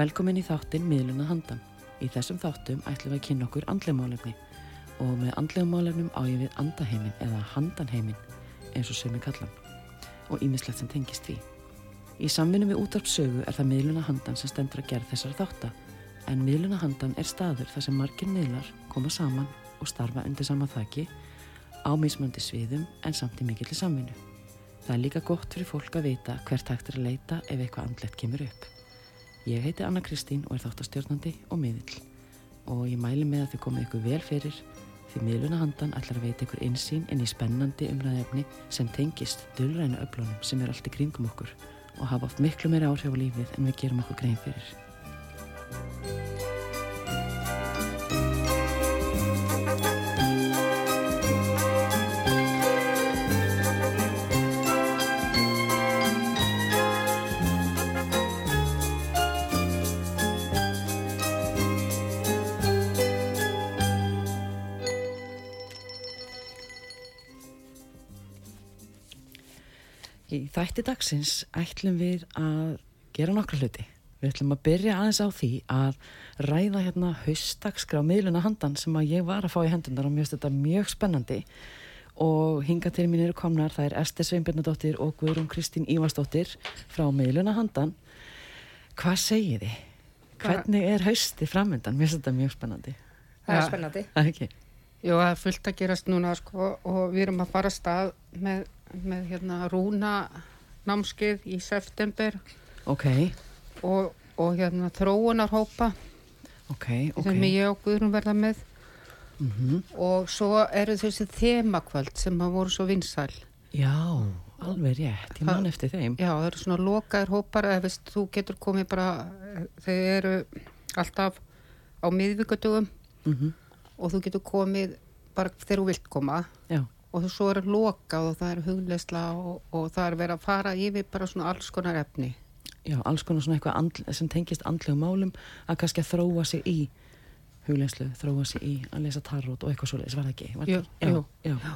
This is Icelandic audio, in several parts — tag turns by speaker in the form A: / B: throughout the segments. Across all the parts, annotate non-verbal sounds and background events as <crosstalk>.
A: Velkomin í þáttin Miðluna handan. Í þessum þáttum ætlum við að kynna okkur andlegumálefni og með andlegumálefnum á ég við andaheimin eða handanheimin eins og sömi kallan og ímislegt sem tengist því. Í samvinni við útarpsögu er það Miðluna handan sem stendur að gera þessar þáttar en Miðluna handan er staður þar sem margir miðlar koma saman og starfa undir sama þaki á mismöndi sviðum en samt í mikill samvinnu. Það er líka gott fyrir fólk að vita hvert hægt er að leita ef eitthvað andlegt kemur upp. Ég heiti Anna Kristín og er þáttastjórnandi og miðill og ég mæli með að þið komið ykkur vel fyrir því miðluna handan ætlar að veita ykkur einsýn inn í spennandi umræðefni sem tengist dölræna öflunum sem er allt í kringum okkur og hafa oft miklu meira áhrif á lífið en við gerum okkur grein fyrir. Þætti dagsins ætlum við að gera nokkra hluti. Við ætlum að byrja aðeins á því að ræða hérna haustagskrá miðluna handan sem að ég var að fá í hendunar og mér finnst þetta mjög spennandi og hinga til mín eru komnar það er Ester Sveinbjörnadóttir og Guðrún Kristín Ívarsdóttir frá miðluna handan. Hvað segið þið? Hvernig er hausti framöndan? Mér finnst þetta mjög spennandi.
B: Það er spennandi.
A: Það er ekki?
C: Jú, það er fullt að gerast núna sko og við erum að fara að stað með, með hérna rúna námskið í september
A: Ok,
C: og, og hérna þróunarhópa
A: ok, ok.
C: sem ég og Guðrún verða með
A: Mm
C: og svo eru þessi þemakvöld sem að voru svo vinsæl.
A: Já, alveg rétt. Ég man eftir þeim.
C: Já, það eru svona lokaðir hópar eða veist, þú getur komið bara, þau eru alltaf á miðvíkudugum
A: Mm
C: og þú getur komið bara þegar þú vilt koma.
A: Já,
C: og svo er lokað og það er hugleisla og, og það er verið að fara yfir bara svona alls konar efni.
A: já, alls konar svona eitthvað andl, sem tengist andlegum málum að kannski að þróa sig í hugleyslu, þróa sig í að lesa tarot og eitthvað svoleiðis, var það ekki? Var
C: Jú,
A: það?
C: jú.
A: já, já.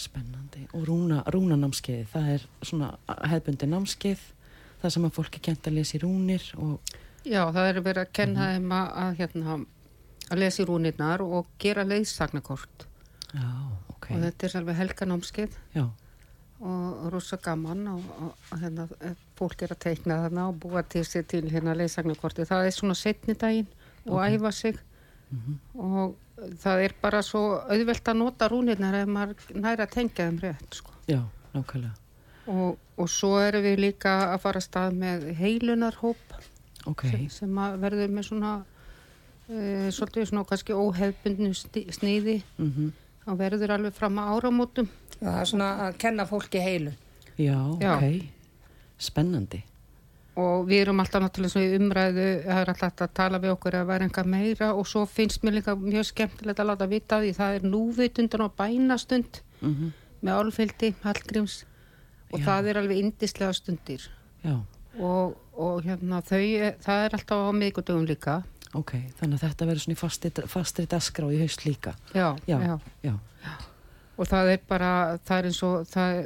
A: Spennandi. Og rúna, rúnanámskeið, það er svona hefbundi námskeið, það sem að fólki kent að lesa í rúnir og
C: Já, það er verið að kenna þeim að, að, hérna, að lesa í rúnirnar og gera leiðsagnakort
A: já, ok,
C: og þetta er alveg helganámskeið
A: já,
C: og rosa gaman og, og, hérna, eh, fólk er að teikna þarna og búa til sér til hérna leiðsagnakorti. Það er svona setni daginn og
A: Ok.
C: æfa sig
A: Mhm.
C: og það er bara svo auðvelt að nota rúnirnar ef maður næra tengja þeim rétt, sko.
A: já, nákvæmlega,
C: Og, og svo erum við líka að fara að stað með heilunarhóp
A: ok,
C: sem, sem verður með svona e, svolítið svona kannski óhefbundnu sniði
A: mhm,
C: og verður alveg fram að áramótum.
B: Já, það er svona að kenna fólki heilu.
A: já,
C: Já.
A: ok, spennandi,
C: Og við erum alltaf náttúrulega svona í umræðu, það er alltaf að tala við okkur að vera enga meira og svo finnst mér líka mjög skemmtilegt að láta vita því það er núvitundan og bænastund
A: mhm,
C: með álfyldi, Hallgríms og
A: Já.
C: það er alveg indislega stundir
A: já,
C: og, og hérna þau, það er alltaf á miðgudögum líka.
A: Ok, þannig að þetta verður svona í fastri, fastri dasgrá í haust líka,
C: Já,
A: já,
C: já.
A: já.
C: og það er bara, það er eins og það,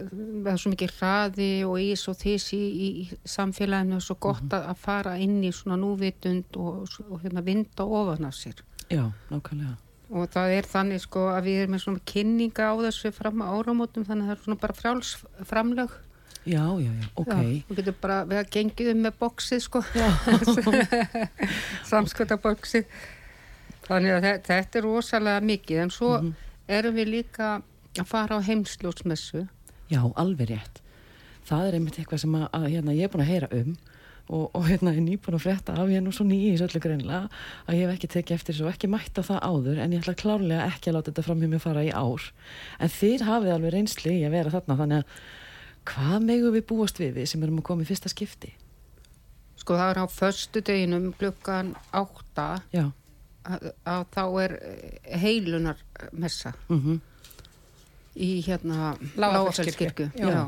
C: er svo mikið hraði og ís og þís í, í, samfélaginu og svo gott
A: Mhm.
C: að, að fara inn í svona núvitund og, og hérna vinda ofan af sér
A: Já, nákvæmlega.
C: og það er þannig sko að við erum með svona kynninga á þessu fram áramótum þannig að það er svona bara frjáls framlög
A: Já, já, já, ok.
C: Já, þú getur bara við að gengið um með bóksið sko <laughs> samskota bóksið þannig að þetta, þetta er rosalega mikið en svo
A: Mhm.
C: erum við líka að fara á heimsljósmessu
A: Já, alveg rétt. Það er einmitt eitthvað sem að, að hérna, ég er búin að heyra um og, og hérna er nýbúin að frétta af ég er nú svo nýi í þessu öllu greinlega að ég hef ekki tekið eftir þessu og ekki mætt á það áður en ég ætla klárlega ekki að láta þetta fram hjá mér fara í ár. En þið hafið alveg reynsli í að vera þarna þannig að hvað megum við búast við við sem erum að koma í fyrsta skipti?
C: sko það er á föstu deginum klukkan átta
A: Já,
C: að, að þá er eh, heilunarmessa
A: mhm,
C: í hérna
B: já.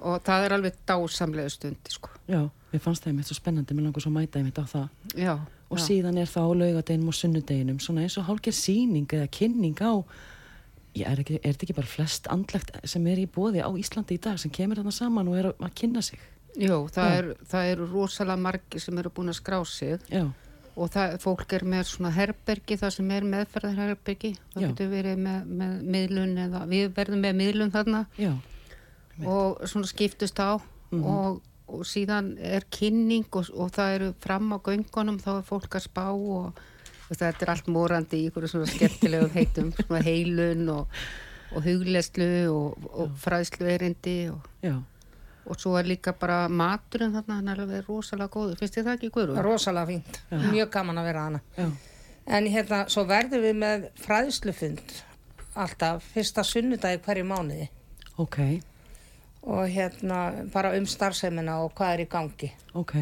C: og það er alveg dásamlega stundi sko
A: já, mér fannst það einmitt svo spennandi, mér langar svo að mæta einmitt á það.
C: já,
A: og
C: já.
A: síðan er það á laugadeginum og sunnudeginum svona eins og hálfgerð síning eða kynning á ég er, ekki, er þetta ekki bara flest andlegt sem er í bóði á Íslandi í dag sem kemur þarna saman og er að, að kynna sig?
C: Jú, það,
A: Já.
C: er, það eru rosalega margir sem eru búin að skrá sig.
A: Já,
C: og það, fólk er með svona herbergi, það sem er meðferðarherbergi, það
A: Já.
C: getur verið með, með miðlun eða við verðum með miðlun þarna.
A: Já,
C: og svona skiptust á.
A: Mhm.
C: og, og síðan er kynning og, og það eru fram á göngunum þá er fólk að spá og þetta er allt morandi í ykkur svona skemmtilegum heitum, svona heilun og, og hugleslu og, og fræðslu erindi og,
A: já,
C: og svo er líka bara maturinn þarna, hann er alveg rosalega góður, finnst þið það ekki guður?
B: rosalega fínt, mjög gaman að vera hana
A: já,
B: en hérna, svo verðum við með fræðslufund alltaf fyrsta sunnudagi hverju mánuði.
A: Ok,
B: og hérna bara um starfseimina og hvað er í gangi.
A: Ok,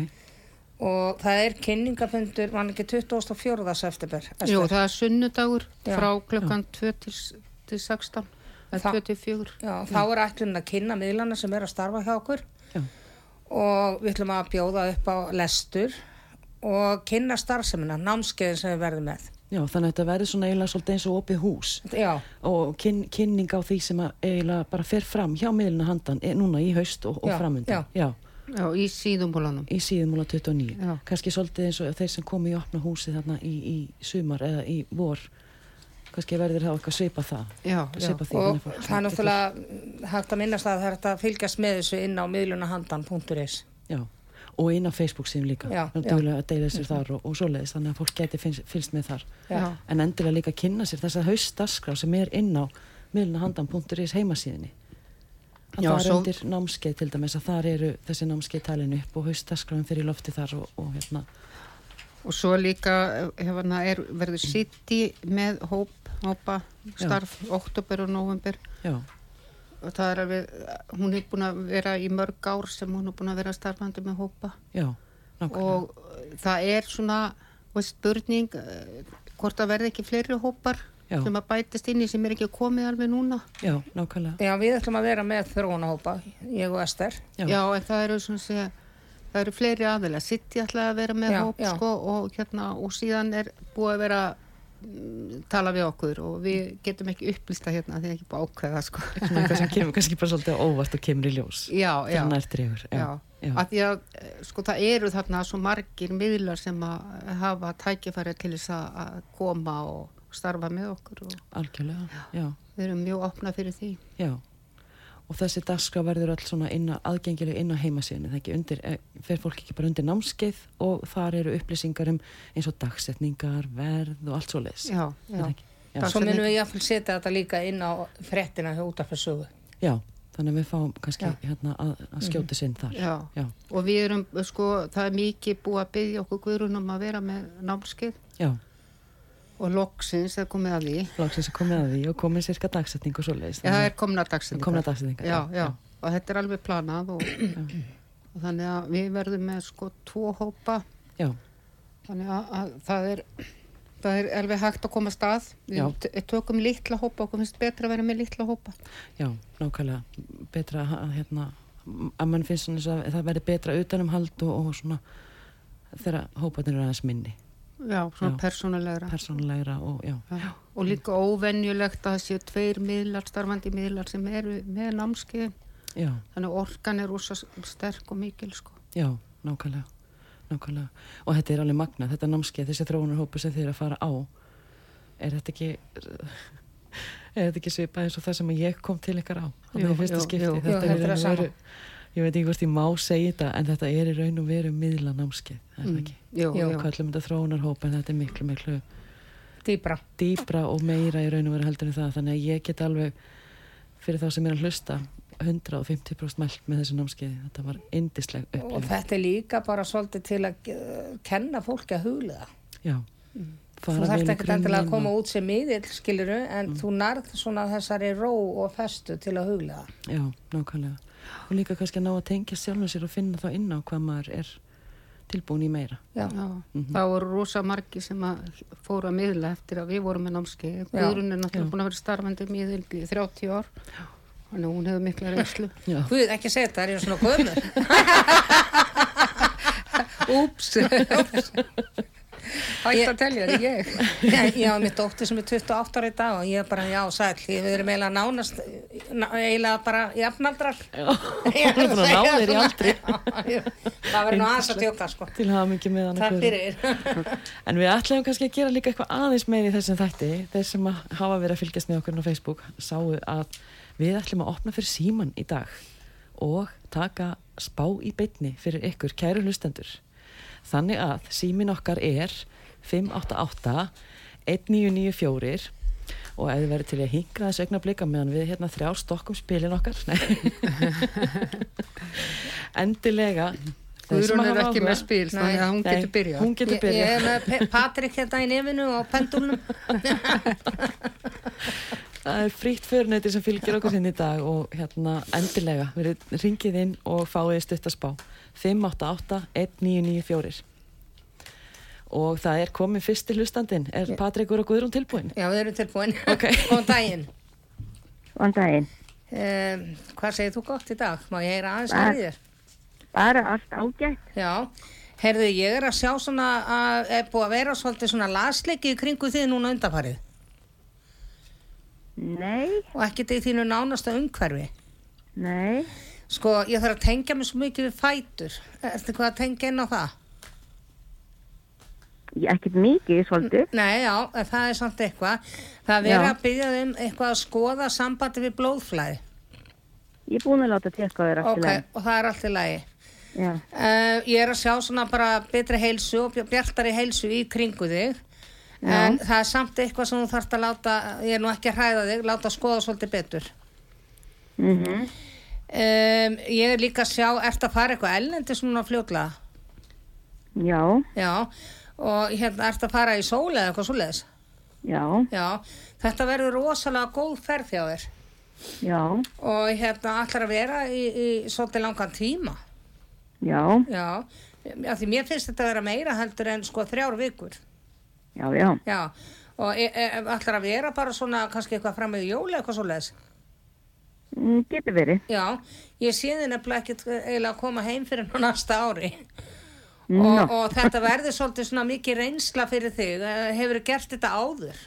B: og það er kynningafundur mann ekki 24. september
C: Jú, það er sunnudagur
B: Já.
C: frá klukkan 2 til, til 16 eða
B: Það-
C: 2 til 4
B: Já, þá er ætlun að kynna miðlana sem er að starfa hjá okkur
A: Já.
B: og við ætlum að bjóða upp á lestur og kynna starfsemina, námskeiðin sem við verðum með.
A: já, þannig að þetta verður svona eiginlega svolítið eins og opið hús
B: Já,
A: og kyn, kynning á því sem eiginlega bara fer fram hjá miðluna handan núna í haust og, og
B: Já,
A: framundan.
B: já.
C: Já, í síðumhólanum
A: í síðumúla 29
C: Já.
A: kannski svolítið eins og þeir sem komu í opna húsi þarna í, í sumar eða í vor kannski verður það eitthvað svipa það
C: Já, já,
A: svipa því
B: og það er náttúrulega hægt að minnast að það er hægt að fylgjast með þessu inn á miðlunahandan.is.
A: já, og inn á Facebook síðan líka
B: Já, já.
A: duglega að deila sér þar og, og svoleiðis þannig að fólk geti fylgst, með þar
B: Já.
C: Já.
A: en endilega líka kynna sér þess að haustdaskrá sem er inn á miðlunahandan.is heimasíðinni að
C: Já,
A: það er
C: svo-
A: undir námskeið til dæmis að þar eru þessi námskeið talin upp og haustdaskráin fyrir lofti þar og, og hérna.
C: Og svo líka hefna, er, verður City með hóp, hópa, starf, oktober og november.
A: já,
C: Og það er alveg, hún er búin að vera í mörg ár sem hún er búin að vera starfandi með hópa.
A: já,
C: Og það er svona, veist, spurning, uh, hvort það verði ekki fleiri hópar
A: Já.
C: sem að bætast inn í sem er ekki komið alveg núna.
A: já, nákvæmlega
B: Já, við ætlum að vera með þróunahópa, ég og Ester.
A: Já.
C: Já, en það eru svona sé, það eru fleiri aðeila. City ætlaði að vera með
B: Já,
C: hóp
B: já.
C: sko og hérna og síðan er búið að vera mm, tala við okkur og við getum ekki upplýsta hérna því það er ekki búið ákveða sko.
A: svona eitthvað sem kemur kannski bara svolítið óvart og kemur í ljós
C: Já, <laughs> já.
A: þegar nær dregur
C: Já,
A: já,
C: að að eh, sko það eru þarna svo margir miðlar sem að hafa tækifæri til þess að koma og starfa með okkur og
A: algjörlega já,
C: við erum mjög opna fyrir því.
A: já. Og þessi dagskrá verður all svona inn á, aðgengileg inn á heimasíðinu, það ekki undir eh, fer fólk ekki bara undir námskeið og þar eru upplýsingar um eins og dagsetningar verð og allt svo leis
C: Já, já.
A: já,
B: Svo minnum við jáfnvel setja þetta líka inn á frettina hjá útarfærsögu.
A: já, þannig að við fáum kannski hérna að, að skjóta sinn þar.
C: Já.
A: já,
C: Og við erum, sko, það er mikið búið að byggja okkur guðrunum að vera með námskeið.
A: Já,
C: og loksins er komið að því.
A: loksins er komið að því og komið sirka dagsetning og svo leis
C: Já, það er komna
A: komna dagsetningar.
C: Já, já, og þetta er alveg planað og, og þannig að við verðum með sko tvo hópa.
A: Já,
C: þannig að, að það er það er alveg hægt að koma að stað.
A: Já.
C: við tökum litla hópa okkur finnst betra að vera með litla hópa.
A: Já, nákvæmlega. Betra að, hérna, að mann finnst og að það verði betra utanumhald og, og svona þegar hóparnir eru aðeins minni
C: já, svona persónulegra.
A: Persónulegra og já,
C: já. og líka óvenjulegt að það séu tveir miðlar, starfandi miðlar sem eru með námskeið.
A: Já,
C: þannig orkan er rosa sterk og mikil sko.
A: já, nákvæmlega nákvæmlega, og þetta er alveg magna þetta námskeið, þessi þróunarhópu sem er að fara á. Er þetta ekki <laughs> er þetta ekki svipað eins og það sem ég kom til ykkar á?
C: Jú,
A: fyrsta
C: jú,
A: skipti
C: jú.
A: þetta
B: Jú,
A: er, í
B: þetta er
A: og
B: sama.
A: Ég veit ekki hvort ég má segja þetta en þetta er í raun og veru miðla námskeið er það ekki,
C: jú,
B: Jú.
C: jú.
A: kallum þetta þróunarhóp en þetta er miklu miklu
B: Dýbra.
A: dýbra og meira í raun og veru heldur en það þannig að ég get alveg fyrir þá sem er að hlusta 150% mælt með þessu námskeiði þetta var indisleg
B: Og
A: upplifun
B: þetta er líka bara svolítið til að eh, kenna fólki að huglega.
A: já,
B: Þú þarft
A: vel í
B: ekkert endilega að koma
A: og-
B: út sem miðill, skiluru, en þú nærð svona þessari ró og festu til að huglega.
A: já, nákvæmlega og líka kannski að ná að tengja sjálfum sér og finna þá inn á hvað maður er tilbúin í meira
B: Já.
C: Já,
A: Mhm.
C: það voru rosa margi sem að fóru að miðla eftir að við vorum með námskeið.
B: Já.
C: Guðrun er náttúrulega
A: Já.
C: búin að vera starfandi miðil í 30 ár. Að hún hefur mikla reynslu.
B: Guð, ekki segja þetta, það er svona gömur. <laughs>
C: Úps! <laughs> Hægt að telja því ég.
B: Ég ég á mitt dóttir sem er 28 ára í dag og ég er bara, já, sæl, við erum eiginlega nánast, ná- eiginlega bara jafnaldrar.
A: Já, <laughs> hún er búin að ná þér í aldri. <laughs>
B: Það verður nú aðeins að tjóka, sko.
A: Til hafa mikið með hann
B: Takk fyrir. <laughs>
A: En við ætlum kannski að gera líka eitthvað aðeins meiri þessum þætti. Þeir sem hafa verið að fylgjast með okkur á Facebook sáu að við ætlum að opna fyrir síman í dag og taka spá í beinni fyrir ykkur kæru hlustendur. Þannig að símin okkar er 588 1994 og ef þið verið til að hingra þessu augna blika meðan við hérna þrjá stokkum spilin okkar <laughs> endilega
C: Guðrún er ekki
A: áhuga-
C: með spil, þannig að hún getur byrjað.
A: hún getur byrjað
B: er Patrik hérna í nefinu og pendulnum. <laughs>
A: Það er frýtt förnæti sem fylgir okkur hinn í dag og hérna endilega verið ringið inn og fáið stuttaspá 588-1994 og það er komin fyrsti hlustandinn er Patrikur og Guðrún tilbúin?
B: Já, við erum tilbúin. <laughs>
A: Ok. <laughs>
B: Góðan daginn.
D: Góðan daginn.
B: Um, hvað segir þú gott í dag? Má ég heyra aðeins að þér?
D: Bara allt ágætt.
B: Já, heyrðu, ég er að sjá svona að er búið að vera svolítið svona lasleiki í kringu þið núna undarfarið
D: Nei,
B: og ekkert í þínu nánasta umhverfi.
D: nei,
B: Sko, ég þarf að tengja mig svo mikið við fætur. Ertu hvað að tengja inn á það?
D: ekkert mikið svolítið.
B: Nei, já, það er samt eitthvað. Það er
D: Já.
B: að byggja um eitthvað að skoða sambandi við blóðflæði.
D: Ég er búin að láta tekka þér
B: Ok,
D: allt í lagi.
B: og það er allt í lagi. Uh, ég er að sjá svona bara betri heilsu og bj- bjartari heilsu í kringu þig. En það er samt eitthvað sem þú þarfst að láta, ég er nú ekki að hræða þig, láta skoða svolítið betur.
D: mhm,
B: Um, ég er líka að sjá, ert að fara eitthvað ellendi svona fljótlega?
D: já,
B: Já, og hérna ert að fara í sóli eða eitthvað svoleiðis?
D: já,
B: Já, þetta verður rosalega góð ferð hjá þér
D: já,
B: og hérna allar að vera í, í svolítið langan tíma.
D: já,
B: Já, af því mér finnst þetta að vera meira heldur en sko þrjár vikur.
D: Já, já.
B: Já, og e, e, allar að vera bara svona kannski eitthvað fram með jóli eitthvað svoleiðis.
D: Mm, Getur verið.
B: Já, ég sé þið nefnilega ekkert eiginlega að koma heim fyrir nú næsta ári.
D: Nó,
B: og, og þetta verður svolítið svona mikið reynsla fyrir þig hefur gert þetta áður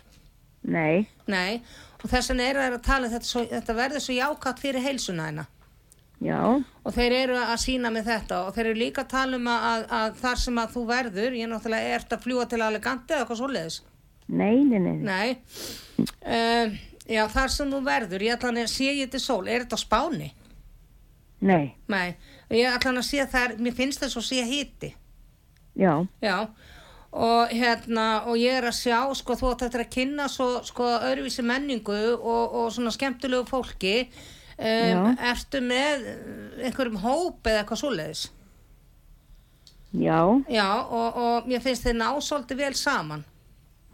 D: nei,
B: nei, og þess vegna eru þeir að tala þetta, svo, þetta verður svo jákatt fyrir heilsuna hennar
D: já,
B: og þeir eru að sína með þetta. Og þeir eru líka að tala um að, að, þar sem að þú verður ég náttúrulega ert að fljúa til Alicante eða eitthvað svoleiðis?
D: Nei, nei, nei,
B: nei. Um, já, þar sem þú verður ég ætla að sé ég til sól, er þetta Spáni?
D: nei,
B: nei, ég ætla að sé það mér finnst þess að sé hiti.
D: Já,
B: Já, og hérna, og ég er að sjá, sko, þú eftir að kynna svo, sko, öðruvísi menningu og, og svona skemmtilegu fólki, um, ertu með einhverjum hóp eða eitthvað svoleiðis?
D: já,
B: Já, og, og mér finnst þið ná svolítið vel saman,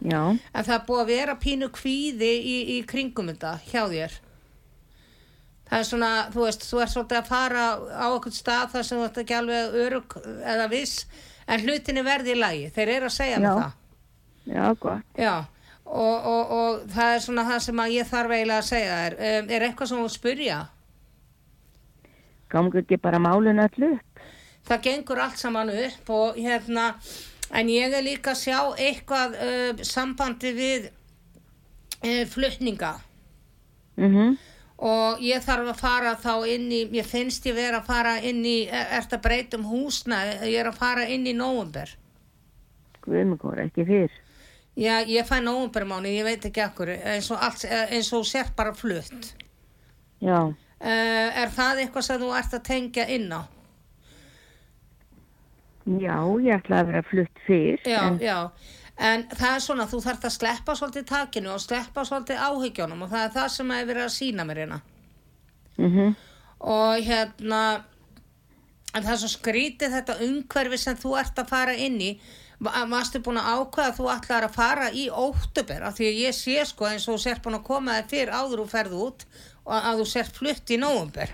D: já,
B: en það er búið að vera pínu kvíði í, í kringum þetta hjá þér. Það er svona, þú veist, þú ert svolítið að fara á eitthvað stað þar sem þú ert ekki alveg örug eða viss, en hlutinni verði í lagi, þeir eru að segja
D: Já.
B: með það.
D: já, gott.
B: Já, og, og, og það er svona það sem ég þarf eiginlega að segja þér. Um, er eitthvað sem þú spyrja?
D: Gangu ekki bara málun öll upp.
B: Það gengur allt saman upp og hérna, en ég er líka að sjá eitthvað uh, sambandi við uh, flutninga
D: Mhm,
B: og ég þarf að fara þá inn í, ég finnst ég vera að fara inn í, er þetta breytum húsna, ég er að fara inn í nóvumber.
D: Guðmugóra, ekki fyrr.
B: Já, ég fæ nóvumbermáni, ég veit ekki akkur, eins og, allt, eins og sér bara flutt.
D: Já,
B: Uh, er það eitthvað sem þú ert að tengja inn á?
D: já, ég ætla að vera flutt fyrr.
B: Já,
D: en,
B: já. En það er svona, þú þarft að sleppa svolítið takinu og sleppa svolítið áhyggjónum og það er það sem er verið að sína mér hérna.
D: Mhm,
B: Og hérna, en það er svo skrítið þetta umhverfi sem þú ert að fara inn í. Va- Varstu búin að ákveða að þú ætlar að fara í óttubur af því að ég sé sko eins og þú sért búin að koma þér fyrir áður og ferð út og að þú sért flutt í nóvumber.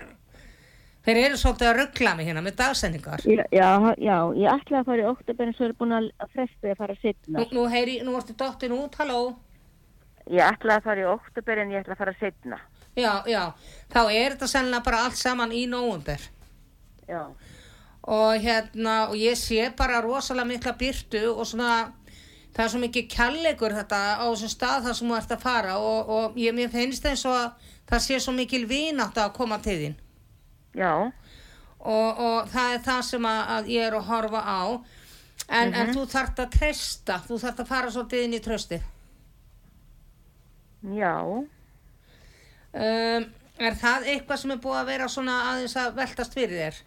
B: Þeir eru svolítið að ruggla mig hérna með dagsendingar.
D: já, já, já, ég ætla að fara í oktober en svo er búin að fresta því að fara setna.
B: Nú, nú heyri, nú ertu dottin út, halló.
D: Ég ætla að fara í oktober en ég ætla að fara setna.
B: Já, já, þá er þetta sennilega bara allt saman í nóvumber
D: Já,
B: og hérna, og ég sé bara rosalega mikla byrtu og svona, það er svo mikið kjallegur þetta á þessum stað þar sem þú ert að fara og, og ég mér finnst eins og að það sé svo mikil vinátt að koma til þín.
D: Já,
B: og, og það er það sem að, að ég er að horfa á. En, en þú þarft að treysta þú þarft að fara svolítið inn í tröstið
D: já.
B: um, er það eitthvað sem er búið að vera svona aðeins að veltast fyrir þér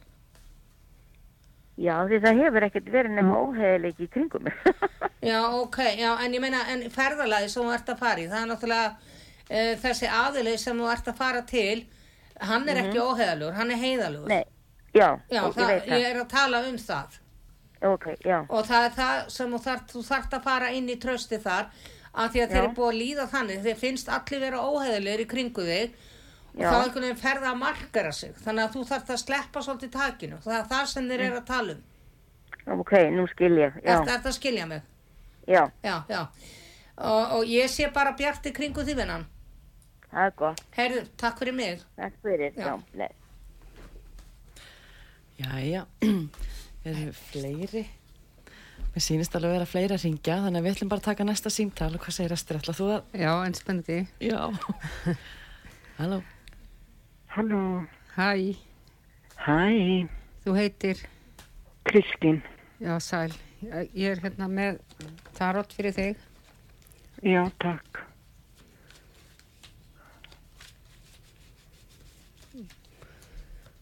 D: Já, því það hefur ekkert verið nema óheðileiki í kringum. <laughs>
B: Já, ok, já, en ég meina, en ferðalagi sem þú ert að fara í, það er náttúrulega uh, þessi aðilið sem þú ert að fara til, hann er ekki óheðalugur, hann er heiðalugur.
D: Nei, já,
B: Já,
D: og
B: það,
D: ég
B: ég er að tala um það
D: Ok, já,
B: og það er það sem þart, þú þart að fara inn í trösti þar af því að þeir
D: Já.
B: eru búið að líða þannig, þeir finnst allir vera óheðalegir í kringu þig
D: Já.
B: þá einhvern veginn ferða að markara sig, þannig að þú þart að sleppa svolítið takinu, það er það sem þeir eru að tala um.
D: ok, nú skil ég, já,
B: Er þetta að skilja mig?
D: já,
B: Já, já. Og, og ég sé bara bjart í kringu því vinnan.
D: það er gott,
B: Heyrðu, takk fyrir mig.
D: takk fyrir,
B: Já.
D: já, nei.
A: Jæja, <clears throat> eru fleiri? Mér sýnist alveg að vera fleiri að ringja, þannig að við ætlum bara að taka næsta símtal og hvað segir Esther? Ætla þú að...
C: Já, en spennandi.
A: Já. <laughs> Halló.
E: Halló,
C: Hæ,
E: hæ,
C: þú heitir,
E: Kristín.
C: já, sæl. Ég er hérna með tarot fyrir þig.
E: Já, takk.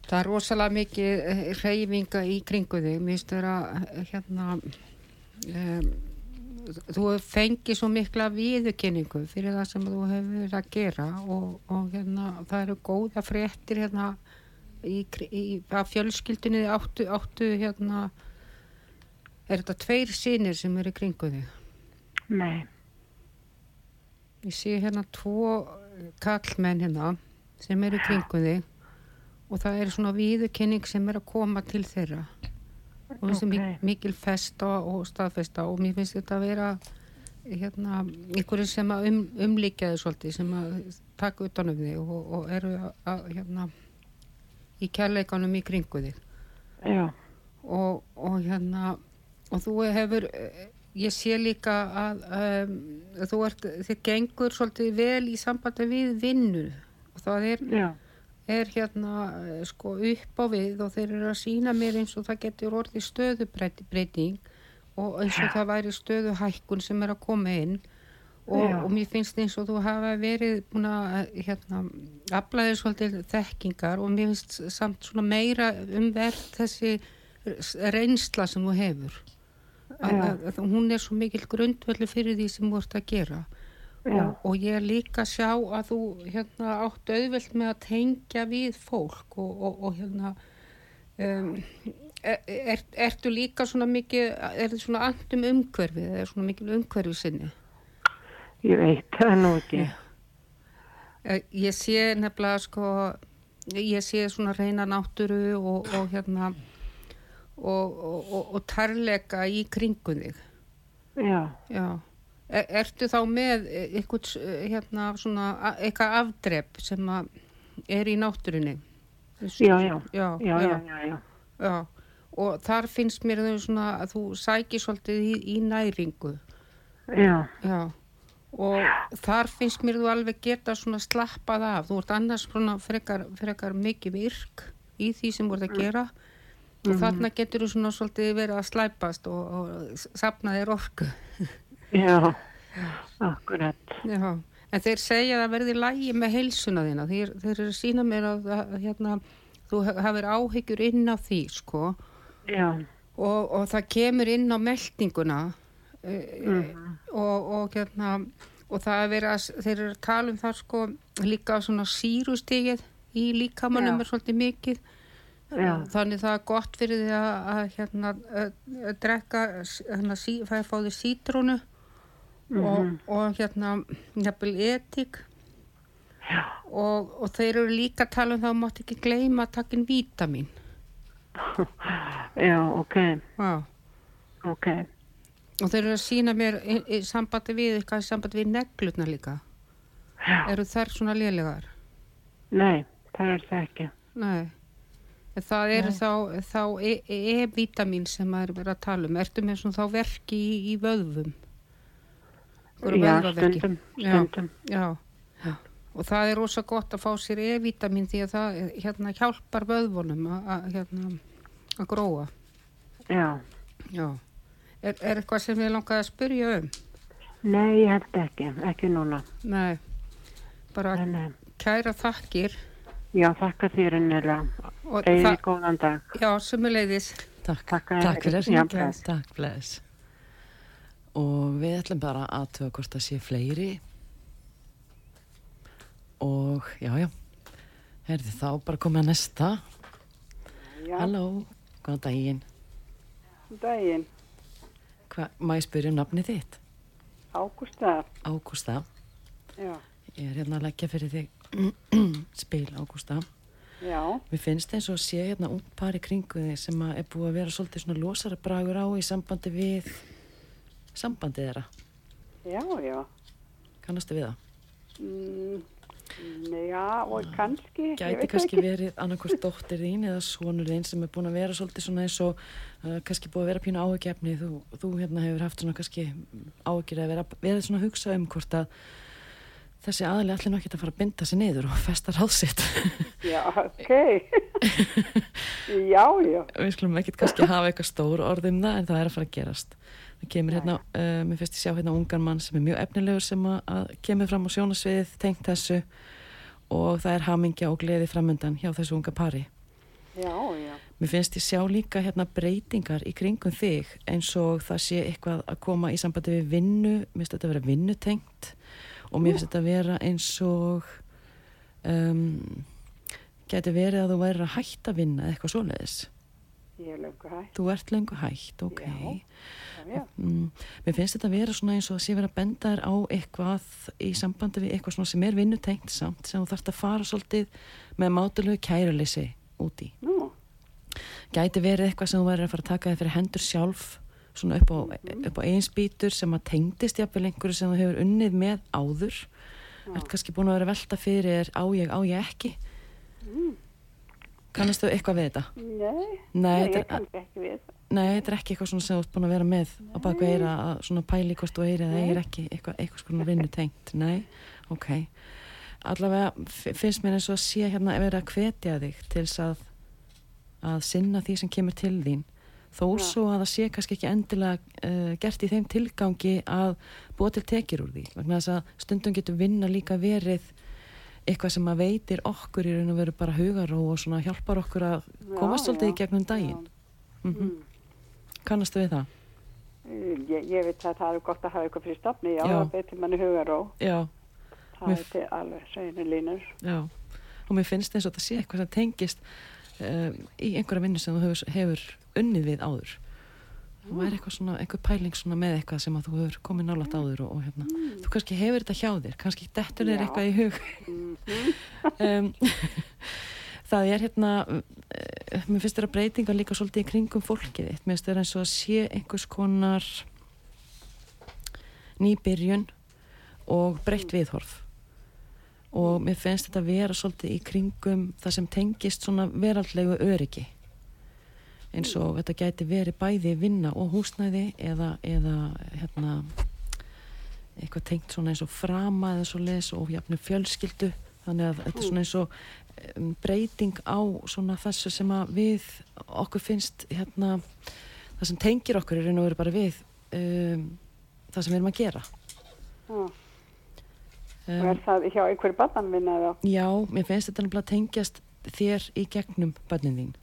C: Það er rosalega mikið hreyfinga í kringu þig. Mér finnst vera eh, hérna, um, þú fengið svo mikla viðurkenningu fyrir það sem þú hefur verið að gera og, og hérna, það eru góða fréttir hérna í, í að fjölskyldunni þið áttu, áttu hérna, er þetta tveir sinir sem eru í kringu þig?
E: Nei,
C: Ég sé hérna tvo kallmenn hérna sem eru í kringu þig og það er svona viðurkenning sem er að koma til þeirra og þessi
E: Ok.
C: okay. mikil festa og staðfesta og mér finnst þetta að vera hérna einhverju sem að um, umlíkja þig svolítið sem að taka utan um þig og, og eru að, hérna í kærleikanum í kringu þig og, og hérna og þú hefur ég sé líka að um, þú ert, þið gengur svolítið vel í sambandi við vinnu og það er,
E: já,
C: er hérna eh, sko upp á við og þeir eru að sína mér eins og það getur orðið stöðubreiting og eins og það væri stöðuhækkun sem er að koma inn. Og, og mér finnst eins og þú hafa verið búin að hérna, aflaðið svolítið þekkingar og mér finnst samt svona meira umverð þessi reynsla sem þú hefur. Að, að, að hún er svo mikil grundvöldu fyrir því sem þú ert að gera
E: já,
C: og, ég er líka að sjá að þú hérna, átt auðvelt með að tengja við fólk og, og, og hérna um, er, er, ertu líka svona mikið er þetta svona andum umhverfið eða svona mikil umhverfið sinni?
E: Ég veit það nú ekki.
C: Eh, ég sé nefnilega sko ég sé svona reyna náttúru og, og hérna og, tarleika í kringum þig.
E: Já,
C: Já. Er, ertu þá með eitthvað, hérna, svona, eitthvað afdrepp sem er í náttúrunni?
E: já, já,
C: Já,
E: já, já, já.
C: Og þar finnst mér þau svona að þú sækir svolítið í, í næringu.
E: já,
C: Já. Og þar finnst mér þú alveg geta svona slappað af. Þú ert annars svona frekar, frekar mikið virk í því sem ert að gera. Og þarna getur þú svona svolítið verið að slæpast og, og sapna þér orku. <laughs>
E: já, akkurat.
C: Já, en þeir segja að verði lægi með heilsuna þína. Þeir, þeir eru sína mér að, að hérna, þú hafir áhyggjur inn á því, sko,
E: Já,
C: og, og það kemur inn á meldinguna e, og, og hérna, og það er verið að, þeir eru að tala um það, sko, líka svona sírustigið í líkamannum er svolítið mikið.
E: já,
C: Þannig það er gott fyrir því að, að hérna, að, að drekka, hérna, sí, fæ- fá því sítrónu og, og hérna, jafnvel etik og, og þeir eru líka að tala um það að mátt ekki gleyma að taka inn vítamin. <laughs>
E: já, ok,
C: Já.
E: ok,
C: Og þeir eru að sína mér í, í sambandi við eitthvað, í sambandi við neglutna líka.
E: já,
C: Eru þær svona lélegar?
E: nei, það er það ekki.
C: Nei. En það eru þá, þá E- E-vitamin sem maður er verið að tala um. Ertu með svona þá verki í, í vöðvum? Einhverju
E: Já,
C: vöðvaverki.
E: stundum,
C: Já.
E: stundum.
C: Já. Og það er rosa gott að fá sér E-vitamin því að það hérna, hjálpar vöðvunum að, hérna, gróa.
E: Já.
C: Já. Er, er eitthvað sem við langaði að spyrja um?
E: Nei, ég held ekki, ekki núna.
C: Nei. Bara
E: Nei, nei.
C: kæra þakkir.
E: Já, þakka þér Egið
C: það-
E: góðan dag.
C: Já, sumuleiðis.
A: Takk,
E: Takk
A: takk fyrir
E: Já.
A: Takk, bless Og við ætlum bara að tuga hvort það sé fleiri. Og já, já. Herði þá bara komið að næsta
F: Já,
A: Halló, góðan daginn.
F: Daginn,
A: Hva, Má ég spyrja um nafnið þitt?
F: Ágústa,
A: Ágústa.
F: Já,
A: Ég er hérna að leggja fyrir þig <clears throat> spil Ágústa.
F: Já,
A: Mér finnst eins og sé hérna ung par í kringu þig sem er búið að vera svolítið svona losara bragur á í sambandi við sambandið þeirra.
F: já, já,
A: Kannastu við það?
F: mm, nei, já, og kannski, ég
A: Gæti
F: veit
A: kannski
F: ekki,
A: verið annarkvort dóttir þín eða sonur þín sem er búin að vera svolítið svona eins og uh, kannski búið að vera pínu áhugjefni þú, þú hérna hefur haft svona kannski áhugjir að vera, vera svona að hugsa um hvort að þessi aðli allir nokkið að fara að binda sig niður og festa ráðsitt <laughs>
F: já, ok, <laughs> já, já,
A: við skulum ekkit kannski hafa eitthvað stór orð um það en það er að fara að gerast það kemur hérna, uh, mér finnst ég sjá hérna ungan mann sem er mjög efnilegur sem að, að kemur fram á sjónasviðið, tengt þessu og það er hamingja og gleði framöndan hjá þessu unga pari
F: já, já,
A: Mér finnst ég sjá líka hérna breytingar í kringum þig eins og það sé eitthvað að koma í sambandi við vinnu, mér finnst þetta að vera vinnutengt og mér finnst þetta að vera eins og um, geti verið að þú væri að hætta að vinna eitthvað svoleiðis.
F: ég er löngu hægt,
A: Þú ert lengur hætt, ok.
F: Já.
A: Mm, mér finnst þetta að vera svona eins og að sé vera að benda þér á eitthvað í sambandi við eitthvað sem er vinnutengt samt sem þú þarfst að fara svolítið með mátulegu kæruleysi út í.
F: Nú,
A: gæti verið eitthvað sem þú væri að fara að taka þig fyrir hendur sjálf svona upp á, upp á eins bítur sem að tengdist jafnvel einhverju sem þú hefur unnið með áður. Ert kannski búin að vera velta fyrir á ég, á ég ekki? Kannastu eitthvað við þetta?
F: nei,
A: Nei, þetta
F: ég kannski ekki við,
A: nei, þetta er ekki eitthvað svona sem þú ert búin að vera með á baku eira að svona pæli hvort þú eiri eða eigir ekki eitthvað, eitthvað svona vinnu tengt. Nei, ok. Allavega finnst mér eins og að sé hérna að vera að hvetja þig til að að sinna því sem kemur til þín. Þó
F: Já.
A: svo að það sé kannski ekki endilega uh, gert í þeim tilgangi að búa til tekjur úr því. Vegna þess að stundum getur vinna líka verið eitthvað sem að veitir okkur í raun og veru bara hugaró og svona hjálpar okkur að komast
F: Já,
A: svolítið í
F: já,
A: gegnum daginn. Mm
F: mm.
A: Kannastu við það?
F: ég, ég veit að það er gott að hafa eitthvað fyrir stafni, já, það betur manni hugar og
A: Já,
F: það er til alveg seginu línur,
A: já. Og mér finnst eins og það sé eitthvað sem tengist um, í einhverja vinnu sem þú hefur, hefur unnið við áður. Það væri eitthvað svona, einhver pæling svona með eitthvað sem að þú hefur komið nálægt áður og, og hérna, þú kannski hefur þetta hjá þér kannski dettur þér eitthvað í hug. <laughs> Um, það er hérna uh, mér finnst þeirra breytinga líka svolítið í kringum fólkið mér finnst þeirra eins og að sé einhvers konar nýbyrjun og breytt viðhorf. Og mér finnst þetta vera svolítið í kringum það sem tengist svona veraldlegu öryggi. Eins og þetta gæti verið bæði vinna og húsnæði eða, eða hérna eitthvað tengt svona eins og frama eða svo les og jafnir fjölskyldu. Þannig að þetta er svona eins og breyting á svona þessu sem að við okkur finnst hérna það sem tengir okkur er raun og veru bara við um, það sem við erum að gera.
F: Já, og
A: um,
F: er það hjá einhverju barnanvinna eða,
A: Já, mér finnst þetta nefnilega tengjast þér í gegnum bönnin þín.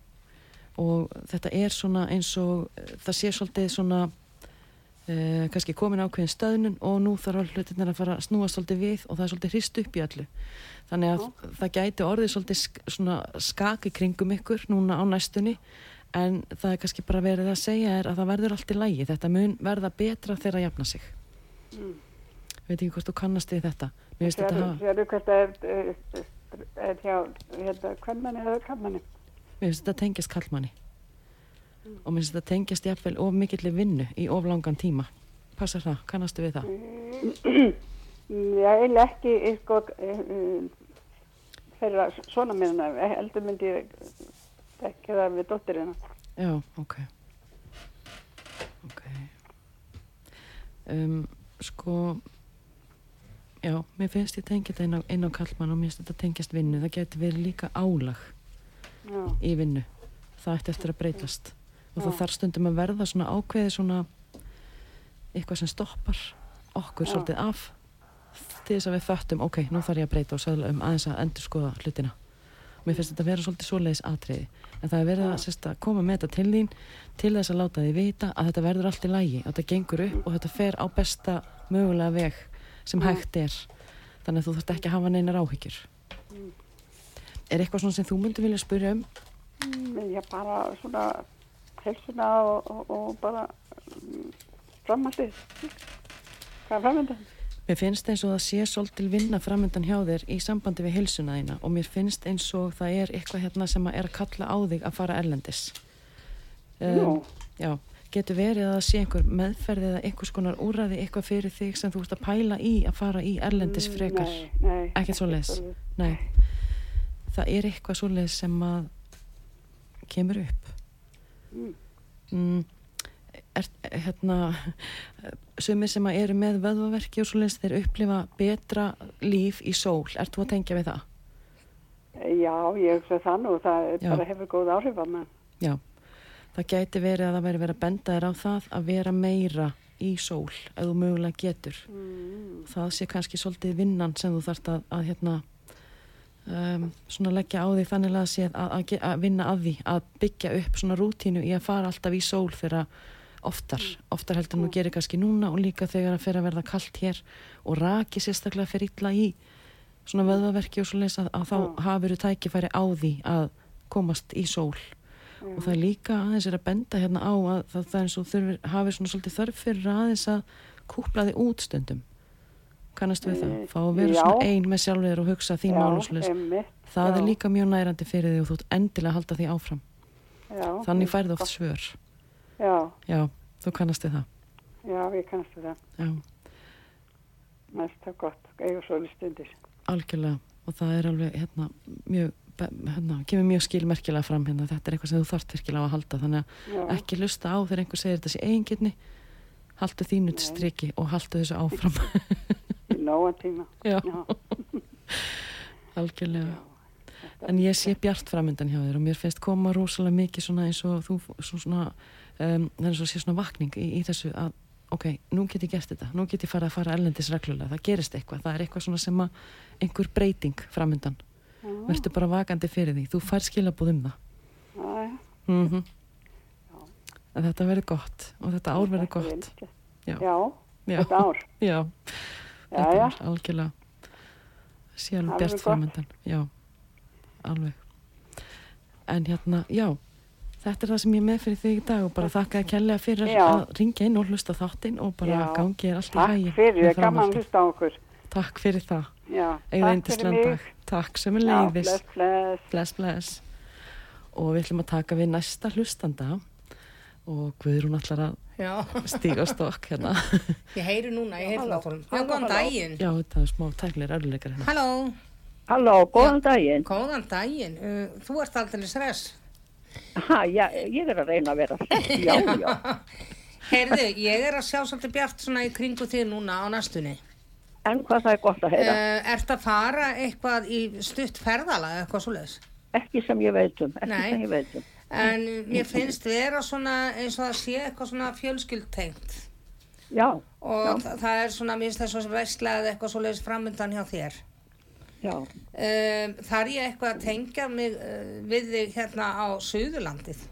A: Og þetta er svona eins og það sé svolítið svona uh, kannski komin ákveðin stöðnun og nú þarf hlutinir að fara að snúa svolítið við og það er svolítið hrist upp í öllu. Þannig að það gæti orðið svolítið sk skaki kringum ykkur núna á næstunni en það er kannski bara verið að segja er að það verður allt í lægi þetta mun verða betra þegar að jafna sig.
F: Mm.
A: veit ekki hvort þú kannast við þetta. Mér finnst þetta hafa
F: Sérðu hvert það er, er, er hjá hérna, kvennmanni eða kallmanni?
A: Mér finnst þetta tengjast kallmanni og mér finnst þetta tengjast jafnvel of mikillir vinnu í of langan tíma Passar það, kannastu við það?
F: Já, eiginlega ekki eh, sko, eh, eh, þeirra svona minna, heldur myndi ég ekki það við dóttirina.
A: Já, ok Ok um, Sko Já, mér finnst ég tengja þetta inn á, inn á kallmann og mér finnst þetta tengjast vinnu. Það getur verið líka álag
F: Já,
A: í vinnu. Það ætti eftir að breytast. Og það þarf stundum að verða svona ákveði svona eitthvað sem stoppar okkur svolítið af til þess að við föttum, ok, nú þarf ég að breyta og sögla um aðeins að endur skoða hlutina. Mér finnst þetta að vera svolítið svoleiðis atriði. En það er verið að, sérst, að koma með þetta til þín til þess að láta því vita að þetta verður allt í lægi, að þetta gengur upp og þetta fer á besta mögulega veg sem hægt er. Þannig að þú þarft ekki að hafa neinar áhyggjur. Er eitthvað svona sem þú myndi vilja spyrja um?
F: Mm, ég bara svona helsuna og, og, og bara mm, framhaldið. Hvað er framhaldið?
A: Mér finnst eins og það sé svolítil vinna framöndan hjá þér í sambandi við heilsuna þína og mér finnst eins og það er eitthvað hérna sem er að kalla á þig að fara erlendis.
F: Nú.
A: Já, getur verið að það sé einhver meðferð eða einhvers konar úræði eitthvað fyrir þig sem þú ert að pæla í að fara í erlendis frekar. Ekkert svoleiðis.
F: svoleiðis.
A: Nei. Það er eitthvað svoleiðis sem að kemur upp.
F: Mm.
A: Er, hérna, sumir sem að eru með vöðvaverki og svoleiðis þeir upplifa betra líf í sól. Ert þú að tengja við það?
F: Já, ég hugsa það nú. Það
A: Já.
F: bara hefur góð áhrif á mig.
A: Já. Það gæti verið að það veri verið að benda þér á það að vera meira í sól ef þú mögulega getur.
F: Mm.
A: það sé kannski svolítið vinnan sem þú þarft að, að hérna um, svona leggja á því þannig að, að, að, að vinna að því að byggja upp svona rútínu í að fara alltaf í sól fyrir oftar, oftar heldur en þú gerir kannski núna og líka þegar það fyrir að verða kalt hér og raki sérstaklega fyrir illa í svona vöðvaverki og svo leys að, að þá
F: Já.
A: hafur þú tækifæri á því að komast í sól. Og það er líka aðeins er að benda hérna á að það, það er eins og þurfir, hafið svona svolítið þörf fyrir aðeins að kúpla þig kannastu við það,
F: Eh,
A: fá að vera
F: já.
A: svona ein með sjálfur og hugsa þín mál og
F: Já,
A: svoleiðis.
F: einmitt.
A: það
F: já,
A: er líka mjög nærandi fyrir því og þú ert endilega að halda því áfram
F: Já,
A: þannig færðu oft svör
F: Já,
A: þú kannast við það
F: já, ég kannast það.
A: já,
F: Mest það gott. Eiga svo stundir.
A: algjörlega og það er alveg hérna mjög hérna, kemur mjög skilmerkilega fram hérna þetta er eitthvað sem þú þarft virkilega að halda þannig að ekki lusta á þegar einhver segir þetta sé eigingirni haldu þínu til striki og haldu þessu áfram.
F: Nógan tíma.
A: já,
F: Já, <laughs>
A: algjörlega. En ég sé bjart framöndan hjá þér og mér finnst koma rosalega mikið svona eins og þú svo svona, um, eins og sé svona vakning í, í þessu að ok, nú get ég gert þetta, nú get ég farið að fara erlendis reglulega, það gerist eitthvað, það er eitthvað svona sem að einhver breyting framöndan verður bara vakandi fyrir því, þú fær skilabúð um það.
F: Já, já.
A: mm að þetta verður gott og þetta ár verður
F: er
A: gott. Já.
F: Já,
A: já,
F: þetta ár. <laughs>
A: já, þetta
F: já.
A: er algjörlega Alveg bjart framöndan já, alveg. En hérna, já þetta er það sem ég með fyrir þig í dag og bara þakka að kella fyrir að ringja inn og hlusta þáttinn og bara gangi er allt í
F: Takk
A: hægi
F: fyrir, gaman hlusta á okkur.
A: takk fyrir það,
F: takk
A: eindislega dag. takk sem er
F: Já,
A: leiðis
F: bless, bless.
A: bless, bless. Og við ætlum að taka við næsta hlustanda og Guðrún ætlar að stíga stokk hérna <laughs>
B: ég heyri núna, ég heyri
F: Halló.
B: náttúrulega. Já, góðan daginn.
A: já, það er smá tæklir örluleikar hérna
B: Halló,
E: Halló, góðan daginn.
B: góðan daginn. Uh, Þú ert aldrei stress.
E: Ha, já, ég er að reyna að vera hress. <laughs> Já, já.
B: Heyrðu, ég er að sjá svolítið bjart svona í kringu þig núna á næstunni.
E: En hvað það er gott að heyra?
B: Uh, ert að fara eitthvað í stutt ferðala eða eitthvað svoleiðis?
E: Ekki sem ég veit um, ekki
B: Nei.
E: sem ég veit um.
B: En mér finnst vera svona eins og það sé eitthvað svona fjölskyldtengt
E: Já,
B: og
E: Já.
B: þa það er svona, mér finnst þess að veistlega eitthvað svoleiðis framundan hjá þér.
E: já.
B: Um, þar ég eitthvað að tengja mig uh, við þig hérna á Suðurlandið?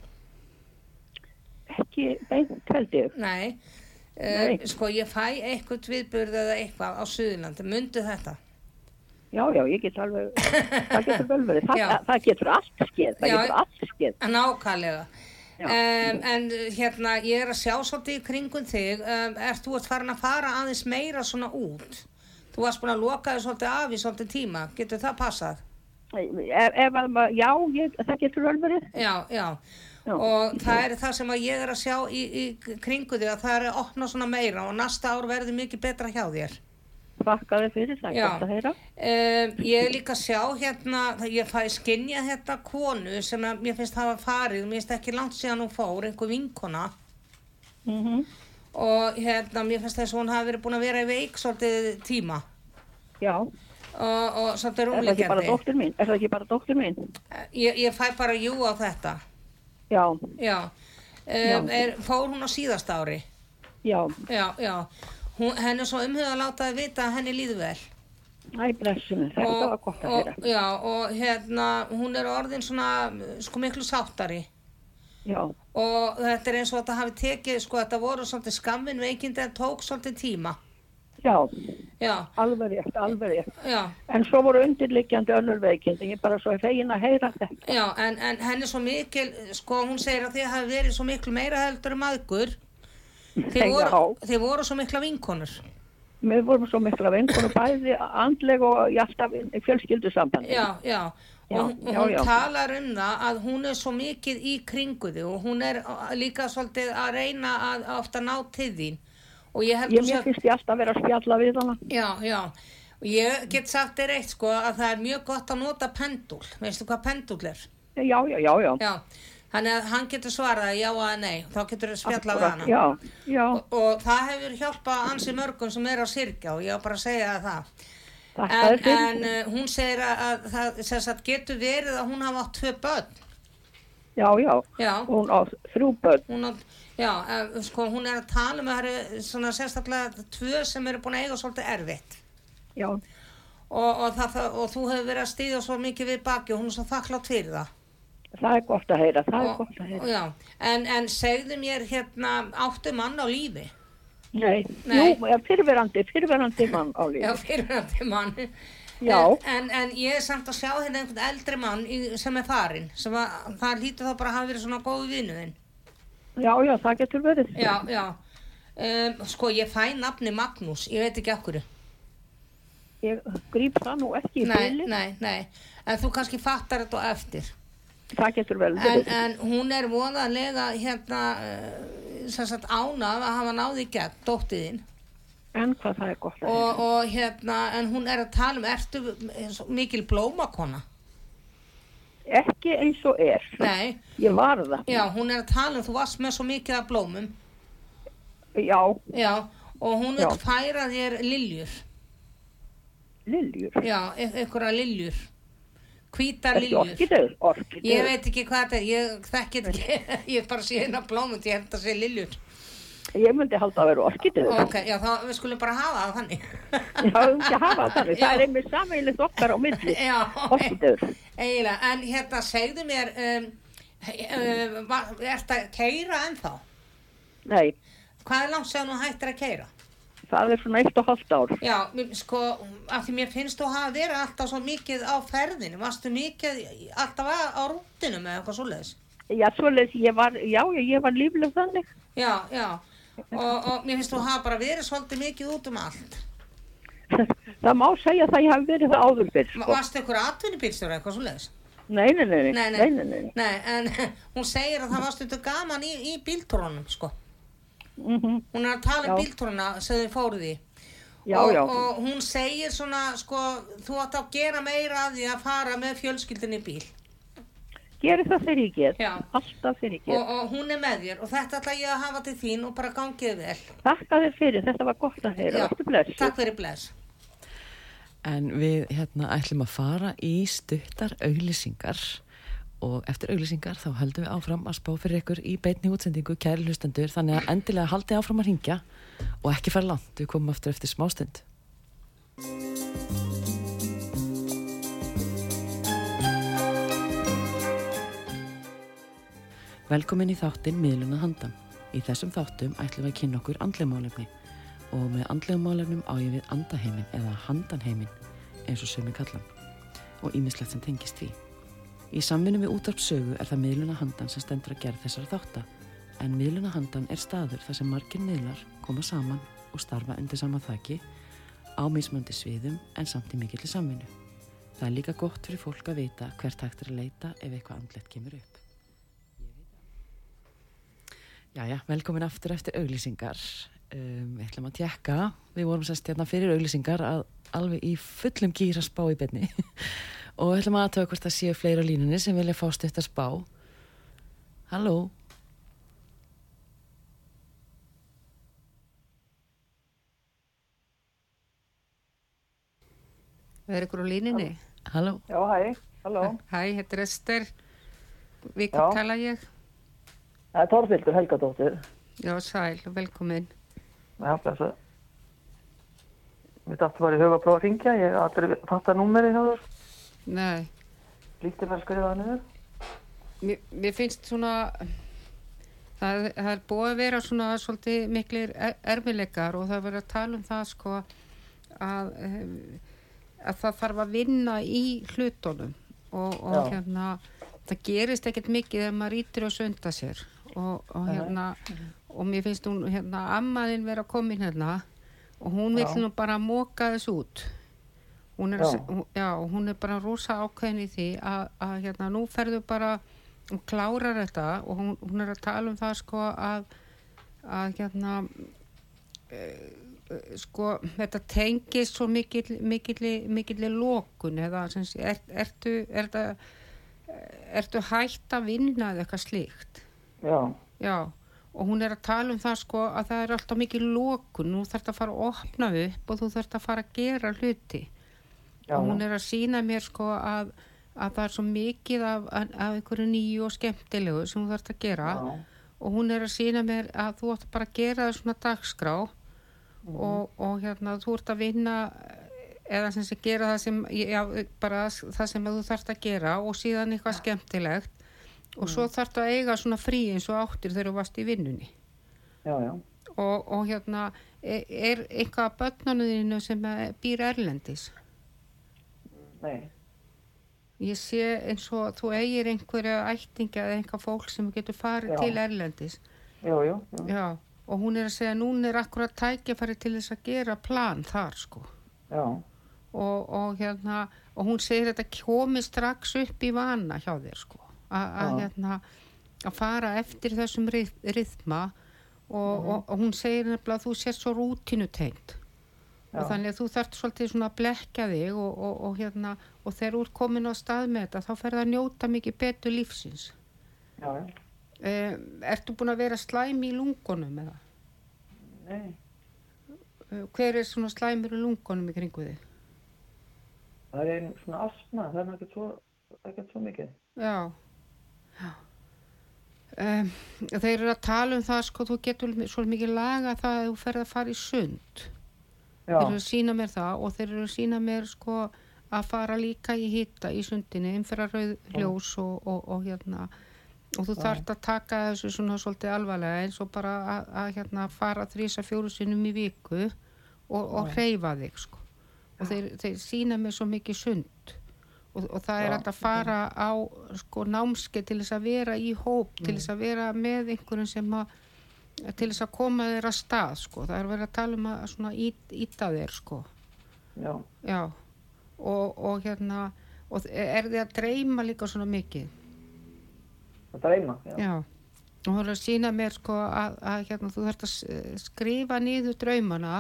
E: Ekki beint held ég.
B: Nei. Uh,
E: Nei.
B: Sko, ég fæ eitthvað viðburð eða eitthvað á Suðurlandið. Mundu þetta?
E: Já, já, ég get alveg, <laughs> það getur vel verið. Það, það getur allt skeið, það
B: Já.
E: getur allt skeið.
B: Nákvæmlega.
E: Já.
B: Um, en hérna, ég er að sjá svolítið í kringum þig. Um, ert þú ert farin að fara aðeins meira svona út? Þú varst búin að loka þig svolítið af í svolítið tíma. Getur það passað?
E: Að maður, já, ég, það getur vel verið.
B: Já, já.
E: Já.
B: Og það er það sem að ég er að sjá í, í kringu þig að það er að opna svona meira og næsta ár verður mikið betra hjá þér.
E: Þakkaði fyrir, það
B: Já.
E: gott að heyra.
B: Um, ég er líka að sjá hérna, ég fæ skinja hérna konu sem að mér finnst hafa farið, mér finnst ekki langt síðan hún fór, einhver vinkona
E: Mm
B: og hérna mér finnst þess að hún hafi verið búin að vera í veik svolítið tíma.
E: Já,
B: og, og samt er
E: er það ekki bara dóttir mín? Er það ekki bara dóttir mín?
B: Ég, ég fæ bara jú á þetta.
E: Já,
B: Já. Um, er, fór hún á síðasta ári?
E: já,
B: Já, já. Hún, henni er svo umhugað að láta það vita að henni líður vel.
E: æ, blessum, þetta var gott að heyra.
B: já, og hérna, hún er orðin svona, sko, miklu sáttari.
E: Já,
B: Og þetta er eins og þetta hafi tekið, sko, þetta voru svolítið skammin veikindi en tók svolítið tíma.
E: já,
B: Já,
E: alveg rétt, alveg rétt.
B: já,
E: En svo voru undirliggjandi önnur veikindi, ég er bara svo fegin að heyra þetta.
B: já, en, en henni er svo mikil, sko, hún segir að þið hafi verið svo miklu meira heldur um aðgur. Þið
E: Já.
B: voru, þið voru svo mikla vinkonur.
E: Við vorum svo mikla vinkunum bæði andleg og í fjölskyldu sambandi.
B: Já, já.
E: Já,
B: og
E: já,
B: hún
E: já.
B: talar um það að hún er svo mikið í kringuði og hún er líka svolítið að reyna að ofta ná til þín. Ég
E: Ég mér finnst ég alltaf vera að spjalla við hana.
B: Já, já. Og ég get sagt þér eitt sko að það er mjög gott að nota pendul. Veistu hvað pendul er?
E: Já, já, já, já.
B: Já. Þannig að hann getur svarað já eða nei. Þá getur þau spjallað við hana.
E: Já, já,
B: Og, og það hefur hjálpað ansi mörgum sem er að sirkja og ég á bara að segja það.
E: þakka
B: En, en uh, hún segir að, að það sagt, getur verið að hún hafa átt tvö börn.
E: Já, já,
B: Já.
E: hún á þrjú börn.
B: Hún, á, já, uh, sko, hún er að tala með það eru svona sérstaklega tvö sem eru búin að eiga svolítið erfitt.
E: Já,
B: Og, og, það, og þú hefur verið að stýða svo mikið við baki og hún er svo þakklátt fyrir það.
E: Það er gott að heyra, það er
B: Og,
E: gott að heyra.
B: og já, en, en segðu mér hérna, áttu mann á lífi?
E: Nei,
B: Nei.
E: jú, ja, fyrverandi, fyrverandi mann á lífi.
B: Já, fyrirhandi mann.
E: Já.
B: En, en, ég er samt að sjá hérna einhvern eldri mann sem er farinn, sem að, það lítur þá bara að hafa verið svona góðu vinuðinn.
E: Já, já, það getur verið.
B: Já, já. Um, sko, ég fæ nafni Magnús, ég veit ekki okkur.
E: Ég grýp það nú ekki í
B: Nei,
E: fylgir.
B: nei, nei. En þú kannski fattar þetta á eftir.
E: Það getur vel
B: En, en hún er voðalega hérna, sem sagt ánað að hafa náði gegn, dóttiðinn.
E: En hvað það er gott að.
B: Og, og hérna, en hún er að tala um, ertu mikil blómakona?
E: Ekki eins og er.
B: Nei,
E: Ég var það.
B: já, hún er að tala um, þú varst með svo mikið af blómum.
E: Já,
B: Já, og hún
E: Já.
B: vil færa þér liljur.
E: liljur.
B: Já, e- einhverja liljur. Hvítar
E: Ekki
B: liljur. Ég veit ekki hvað þetta er, ég þekki þetta ekki, <laughs> ég bara sé hérna blómund, ég held að sé liljur.
E: Ég myndi halda að vera orkidur.
B: Ok, já, þá við skulum bara hafa það þannig.
E: Já, um ekki að hafa það þannig. Það er einmitt sammeilið okkar á.
B: Já,
E: Orkidur.
B: eiginlega, en hérna, segðu mér, um, um, ertu að keira ennþá?
E: Nei,
B: Hvað er langt sem þú hættir að keira?
E: Það er svona eitt og halvt ár.
B: Já, sko, af því mér finnst þú hafa verið alltaf svo mikið á ferðinu, varstu mikið alltaf á, rútinu með eitthvað svoleiðis?
E: Já, svoleiðis, ég var, já, ég var lífleg þannig.
B: Já, já, og, og mér finnst þú hafa bara verið svolítið mikið út um allt. <laughs>
E: Það má segja það ég hafi verið það áður fyrr, sko.
B: Varstu ykkur atvinnubílstjóra eitthvað svoleiðis?
E: Nei, nei, nei, nei,
B: Nei,
E: nei, nei,
B: en <laughs> hún segir að það var stundu gaman í, í bíltúrunum, sko.
E: Mhm.
B: Hún er að tala um
E: Já.
B: bíltúruna sem þið fóruð í.
E: Já,
B: og,
E: já.
B: og hún segir svona, sko, þú átt að gera meira að því að fara með fjölskyldinni bíl.
E: Geri það þegar ég get.
B: Já.
E: Alltaf þegar ég
B: Og,
E: get.
B: og hún er með þér og þetta ætla ég að hafa til þín og bara gangið vel.
E: Þakka þér fyrir, þetta var gott að heyra.
B: Takk fyrir bless.
A: En við hérna ætlum að fara í stuttar auglýsingar og eftir auglýsingar þá höldum við áfram að spá fyrir ykkur í beinni útsendingu kæri hlustendur þannig að endilega haldi áfram að ringja og ekki fara langt, við komum aftur eftir smástund. Velkomin í þáttinn miðluna handan. Í þessum þáttum ætlum við að kynna okkur andlega málefni og með andlega málefnum á ég við andaheimin eða handanheimin eins og sömu kallan og ímislegt sem tengist því. Í samvinnu við útarpsögu er það miðluna handan sem stendur að gera þessara þátta en miðluna handan er staður þar sem margir miðlar koma saman og starfa undir sama þaki á mismöndi sviðum en samt í mikill samvinnu. Það er líka gott fyrir fólk að vita hvert hægt er að leita ef eitthvað andlegt kemur upp. Jæja, velkomin aftur eftir auglýsingar. Um, við ætlum að tjekka, við vorum sérst hérna fyrir auglýsingar að alveg í fullum gýra spá í benni og við ætlum að aðtöða hvort það séu fleira á línunni sem vilja fá stutt að spá. Halló?
C: Er ykkur á líninni?
A: Halló,
E: Já, hæ, halló.
C: Hæ, þetta er Ester. Við
E: Já.
C: tala ég.
E: Það er Torfildur Helgadóttir.
C: Já, sæl, velkomin.
E: Já, blessa. Við dættum bara í huga að prófa að ringja. Ég hef aldrei fatt að númeri hjá þér.
C: Nei,
E: Lítið með að skrifa það niður.
C: mér, mér finnst svona, það, það er búið að vera svona svolítið miklir er, erfileikar og það er verið að tala um það sko að, em, að það þarf að vinna í hlutunum og, og hérna, það gerist ekkert mikið ef maður ítir og sunda sér og, og hérna, og mér finnst hún hérna, ammaðin vera komin hérna og hún vil
E: Já.
C: nú bara móka þess út hún er,
E: Já.
C: Hún, já, hún er bara rosa ákveðin í því að, að hérna, nú ferðu bara og klárar þetta og hún, hún er að tala um það sko að, að hérna e, e, sko þetta tengist svo mikill mikill, mikill lókun eða sem er, ertu, er það, ertu hætt að vinna eða eitthvað slíkt?
E: Já,
C: Já, og hún er að tala um það sko að það er alltaf mikið lókun, nú þarf að fara að opna upp og þú þarf að fara að gera hluti
E: já,
C: og hún er að sína mér sko að, að það er svo mikið af, af einhverju nýju og skemmtilegu sem þú þarf að gera.
E: Já,
C: og hún er að sína mér að þú ætti bara að gera það svona dagskrá.
E: Mhm.
C: og, og hérna þú ert að vinna eða sem sé gera það sem já, bara það sem þú þarft að gera og síðan eitthvað skemmtilegt. Og
E: Mhm.
C: svo þarft að eiga svona frí eins og áttir þegar þú varst í vinnunni. Og, og hérna er, er eitthvað að börnunuðinu sem býr erlendis
E: Nei,
C: ég sé eins og þú eigir einhverja ættinga eða einhver fólk sem getur farið
E: Já.
C: til erlendis.
E: Jú, jú, jú.
C: já, og hún er að segja að núna er akkurat tækifæri til þess að gera plan þar sko.
E: Já,
C: og, og hérna og hún segir að þetta komi strax upp í vana hjá þér sko. Að hérna að fara eftir þessum ryðma og, og, og hún segir nefnilega að þú sést svo rútinu
E: Já.
C: Og þannig að þú þarft svolítið svona að blekja þig og, og, og hérna og þegar þú ert komin á stað með þetta þá ferð að njóta mikið betur lífsins
E: já,
C: um, Ertu búin að vera slæm í lungunum eða?
E: Nei,
C: Uh, hver er svona slæmur í lungunum í kringu þig?
E: það er einn svona asma, það er ekkert svo, ekkert svo mikið.
C: Já, já. Um, þeir eru að tala um það sko, þú getur svo mikið laga það að þú ferð að fara í sund.
E: Já,
C: Þeir eru að sína mér það og þeir eru að sína mér sko að fara líka í hitta í sundinni, umfyrir rauð ljós og, og, og hérna. Og þú þarft að taka þessu svona svolítið alvarlega eins og bara að, að hérna fara þrísa fjóru sinnum í viku og, og hreyfa þig sko. Og þeir, þeir sína mér svo mikið sund og, og það er að fara á sko námskeið til þess að vera í hóp, til þess að vera með einhverjum sem að til þess að koma þér að stað sko, það er verið að tala um að ít, íta þér sko.
E: Já,
C: já. Og, og hérna og er þið að dreyma líka svona mikið?
E: Það dreyma, já.
C: já. Og hún er að sína mér sko að, að hérna þú þarft að skrifa niður draumana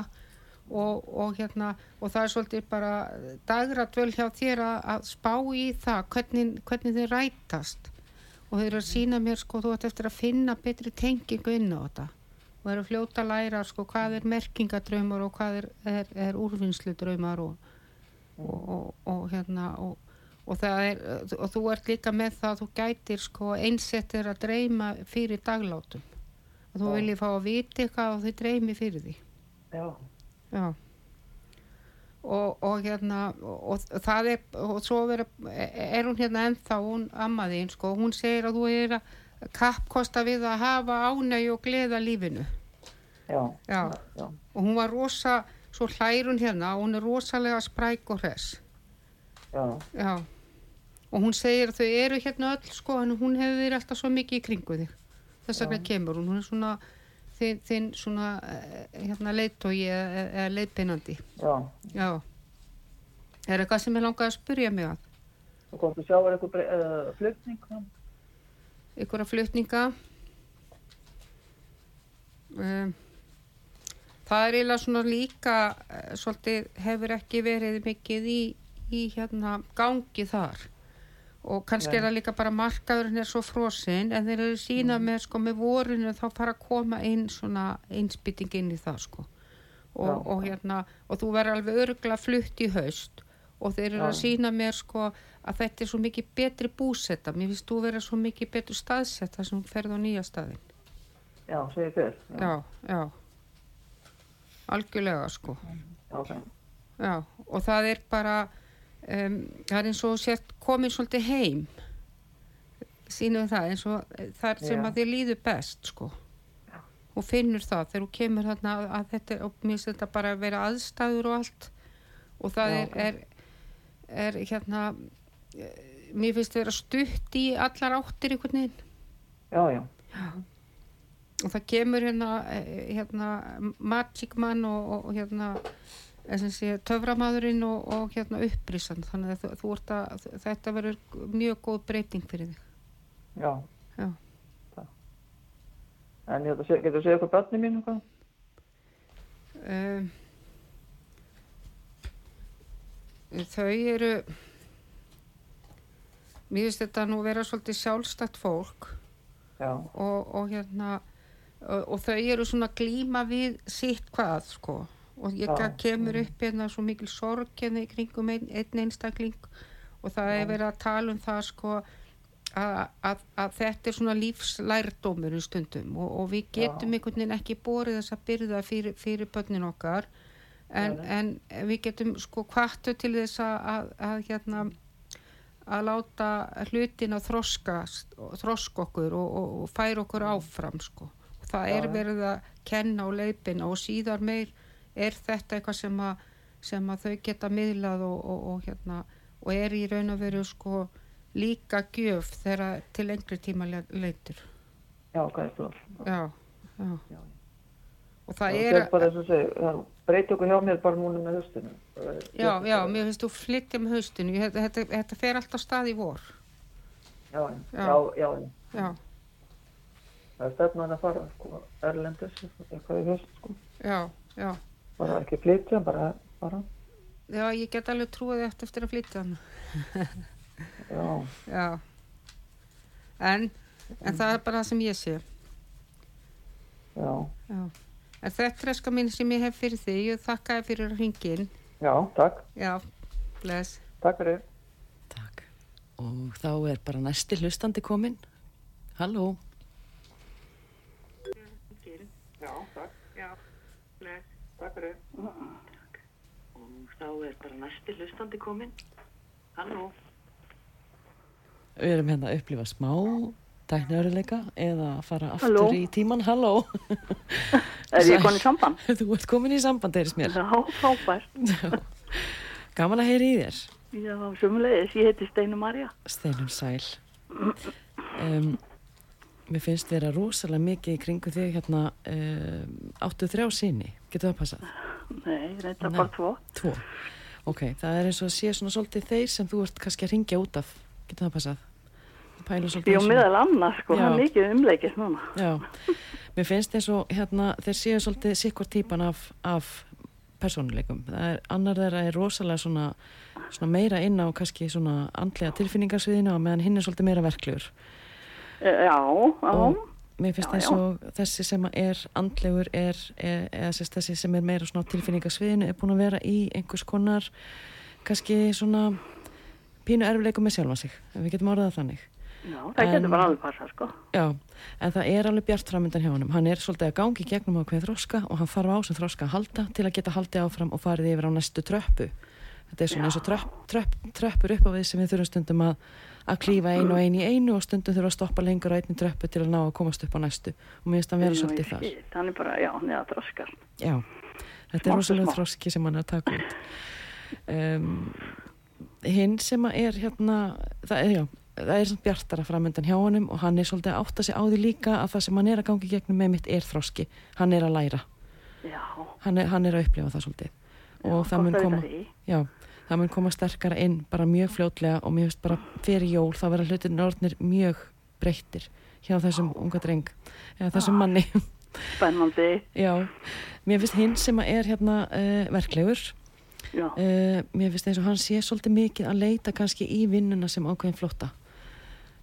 C: og, og hérna og það er svolítið bara dagra dvöl hjá þér að, að spá í það hvernig, hvernig þið rætast og þeir eru að sína mér sko þú ætti eftir að finna betri tengingu inn á þetta. Og eru að fljóta að læra sko hvað er merkingadraumar og hvað er, er, er úrvinnsludraumar og, og, og, og hérna og, og er og þú ert líka með það að þú gætir sko einsettir að dreyma fyrir daglátum að þú viljið fá að vita eitthvað og þið dreymi fyrir því.
E: Já,
C: já og, og hérna og, og það er og svo vera, er hún hérna ennþá hún ammaðinn sko, hún segir að þú er að kappkosta við að hafa ánægi og gleða lífinu.
E: Já,
C: já,
E: já,
C: og hún var rosa svo hlærun hérna, hún er rosalega spræk og hress.
E: Já,
C: Já, og hún segir að þau eru hérna öll sko, en hún hefur verið alltaf svo mikið í kringu þig. Þess vegna kemur hún, hún er svona þinn, þinn svona eh, hérna leitói eða, leiðbeinandi.
E: já.
C: Já. Er eitthvað sem ég langaði að spyrja mig að?
E: Og hvort þú sjáur eitthvað uh, flutning, já.
C: Ykkur að flutninga? Um, það er eiginlega svona líka, eh, svolítið hefur ekki verið mikið í, í hérna gangi þar. Og kannski er það líka bara markaðurinn er svo frosinn en þeir eru sína með sko með vorinu þá fara að koma inn svona einsbytting inn í það sko. Og,
E: Já.
C: og hérna og þú verður alveg örgla flutt í haust. Og þeir eru
E: Já.
C: að sína mér sko að þetta er svo mikið betri búsetta mér finnst þú vera svo mikið betur staðsett þar sem ferð á nýja staðin
E: Já, segir hver.
C: já, já. Algjörlega sko.
E: Já,
C: já, og það er bara um, það er eins og sért komin svolítið heim. Sínum það eins og eh, það er sem
E: Já.
C: að þér líður best sko. Og finnur það þegar þú kemur þarna að, að þetta og mér finnst þetta bara að vera aðstæður og allt. Og það
E: Já,
C: er, er, er hérna eh, mér finnst vera stutt í allar áttir einhvern veginn.
E: Já, já.
C: og það kemur hérna, eh, hérna Magic Man og, og, hérna sé töframadurinn og, og hérna upprísan þannig að þú, þú að þetta verður mjög góð breyting fyrir þig.
E: Já.
C: Já.
E: En ég ætla að getur þú segja eitthvað börnum mínu hvað?
C: um, þau eru mér finnst þetta nú vera svolítið sjálfstætt fólk. Og, og hérna og, og þau eru svona að glíma við sitt hvað sko og
E: Já.
C: kemur upp hérna svo mikil sorg hérna í kringum ein, einn einstakling. Og það er verið að tala um það sko að, að, að þetta er svona lífslærdómur í stundum. Og, og við getum einhvern veginn ekki borið þessa byrða fyrir, fyrir börnin okkar. En, en við getum sko kvartu til þess að, að, að hérna að láta hlutin að þroska, þroska okkur og, og, og færa okkur áfram sko. Það er verið að kenna á leipina og síðar meir er þetta eitthvað sem að, sem að þau geta miðlað og, og, og, hérna, og er í raun og veru sko líka gjöf þegar til lengri tíma le- leitur.
E: já, hvað er það?
C: Já, já.
E: Já.
C: Og það
E: Það
C: er,
E: bara þess að segja, breyti okkur hjá mér bara núna með höstinu.
C: já, já, mér finnst þú flytja með haustinu, Ég- þetta, þetta, þetta fer alltaf stað í vor.
E: Já,
C: já,
E: já. Já, Það er stefnan að fara, sko, erlendis, eitthvað í höst, sko.
C: já, já.
E: Bara ekki flytja, bara, bara,
C: Já, ég get alveg trúið eftir, eftir að flytja <laughs>
E: já,
C: Já. En, en það er bara það sem ég sé.
E: já,
C: Já. En þetta er eska mín sem ég hef fyrir því. Ég þakka þér fyrir hringin.
E: já, takk,
C: Já,
E: takk fyrir.
A: Takk. Og þá er bara næsti hlustandi kominn. Halló.
E: Já. Takk fyrir.
A: Og þá er bara næsti hlustandi kominn. Halló. Við erum hérna að upplifa smá tækniöruleika eða fara aftur
G: Halló.
A: í tíman. Halló.
G: Er ég komin í samband? <laughs>
A: Þú ert komin í samband, eirist mér.
G: Já, frábært. <laughs>
A: Gaman að heyra í þér.
G: Já, sumulegis, ég heiti Steinu Marja.
A: Steinum sæl. Um, mér finnst vera rosalega mikið í kringu þig hérna um, áttu þrjá síni. Getur það passað?
G: Nei, reynda bara tvo.
A: Tvo. Ok, það er eins og að sé svona svolítið þeir sem þú ert kannski að ringja út af. Getur það passað?
G: Jó, meðal annars, sko,
A: Já.
G: það er mikið umleikis núna.
A: Já, mér finnst eins og hérna þeir séu svolítið sikkur típan af, af persónuleikum. Er, annar þeirra er rosalega svona, svona meira inn á kannski svona andlega tilfinningarsviðinu og meðan hinn er svolítið meira verklegur.
G: E, Já, já,
A: Og mér finnst
G: Já,
A: eins og þessi sem er andlegur er, er eða sérst þessi sem er meira svona á tilfinningarsviðinu er búin að vera í einhvers konar kannski svona pínu erfileikum með sjálfa sig, við getum orðað þannig.
G: já, það
A: En-
G: getur bara alveg passað, sko.
A: Já, en það er alveg bjart framöndan hjá honum. Hann er svolítið að gangi gegnum ákveðin þroska og hann þarf á sem þroska að halda til að geta haldið áfram og farið yfir á næstu tröppu. Þetta er svona eins og tröpp, tröpp, tröppur upp á við sem við þurfum stundum að, að klífa einu og einu í einu og stundum þurfum að stoppa lengur á einni tröppu til að ná að komast upp á næstu. Og mér finnst hann vera
G: Já,
A: svolítið þar.
G: Þannig bara, já, neða þroskar.
A: Já, þetta er rosalega þroski sem hann er að taka út. Um, hinn sem að er hérna, það er, já, það er samt bjartara framöndan hjá honum og hann er svolítið að átta sig á því líka að það sem hann er að gangi gegnum með mitt er þroski. Hann er að læra. Hann er, hann er að upplifa það svolítið. Og
G: já,
A: það mun
G: að
A: koma, já, það mun koma sterkara inn bara mjög fljótlega og mér finnst bara fyrir jól þá vera hlutin orðnir mjög breyttir hjá þessum unga dreng eða þessum manni.
G: Spennandi, <laughs>
A: Já, mér finnst hinn sem er hérna uh, verklegur.
G: Já,
A: uh, mér finnst eins og hann sé svolítið mikið að leita kannski í vinnuna sem ákveðin flotta.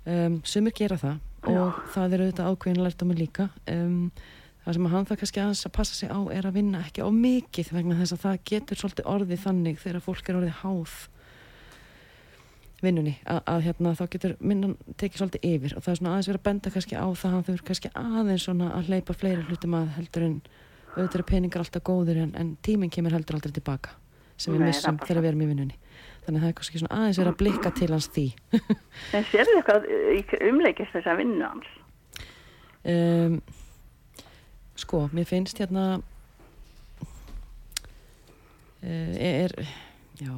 A: Um, sumir gera það og það er auðvitað ákveðin lært á mig líka. Um, það sem hann það kannski aðeins að passa sig á er að vinna ekki á mikið vegna þess að það getur svolítið orðið þannig þegar fólk er orðið háð vinnunni. Að, að hérna þá getur minnan tekið svolítið yfir og það er svona aðeins verið að benda kannski á það að þau eru kannski aðeins svona að hleypa fleiri hlutum að heldur en auðvitað eru peningar alltaf góður en, en tíminn kemur heldur aldrei tilbaka sem við missum
G: er
A: þegar við erum í vinnunni. Þannig að það er kannski svona aðeins verið að blikka til hans því.
G: En sérðu eitthvað í umleikist þess að vinna hans? <laughs>
A: um, sko, mér finnst hérna uh, er já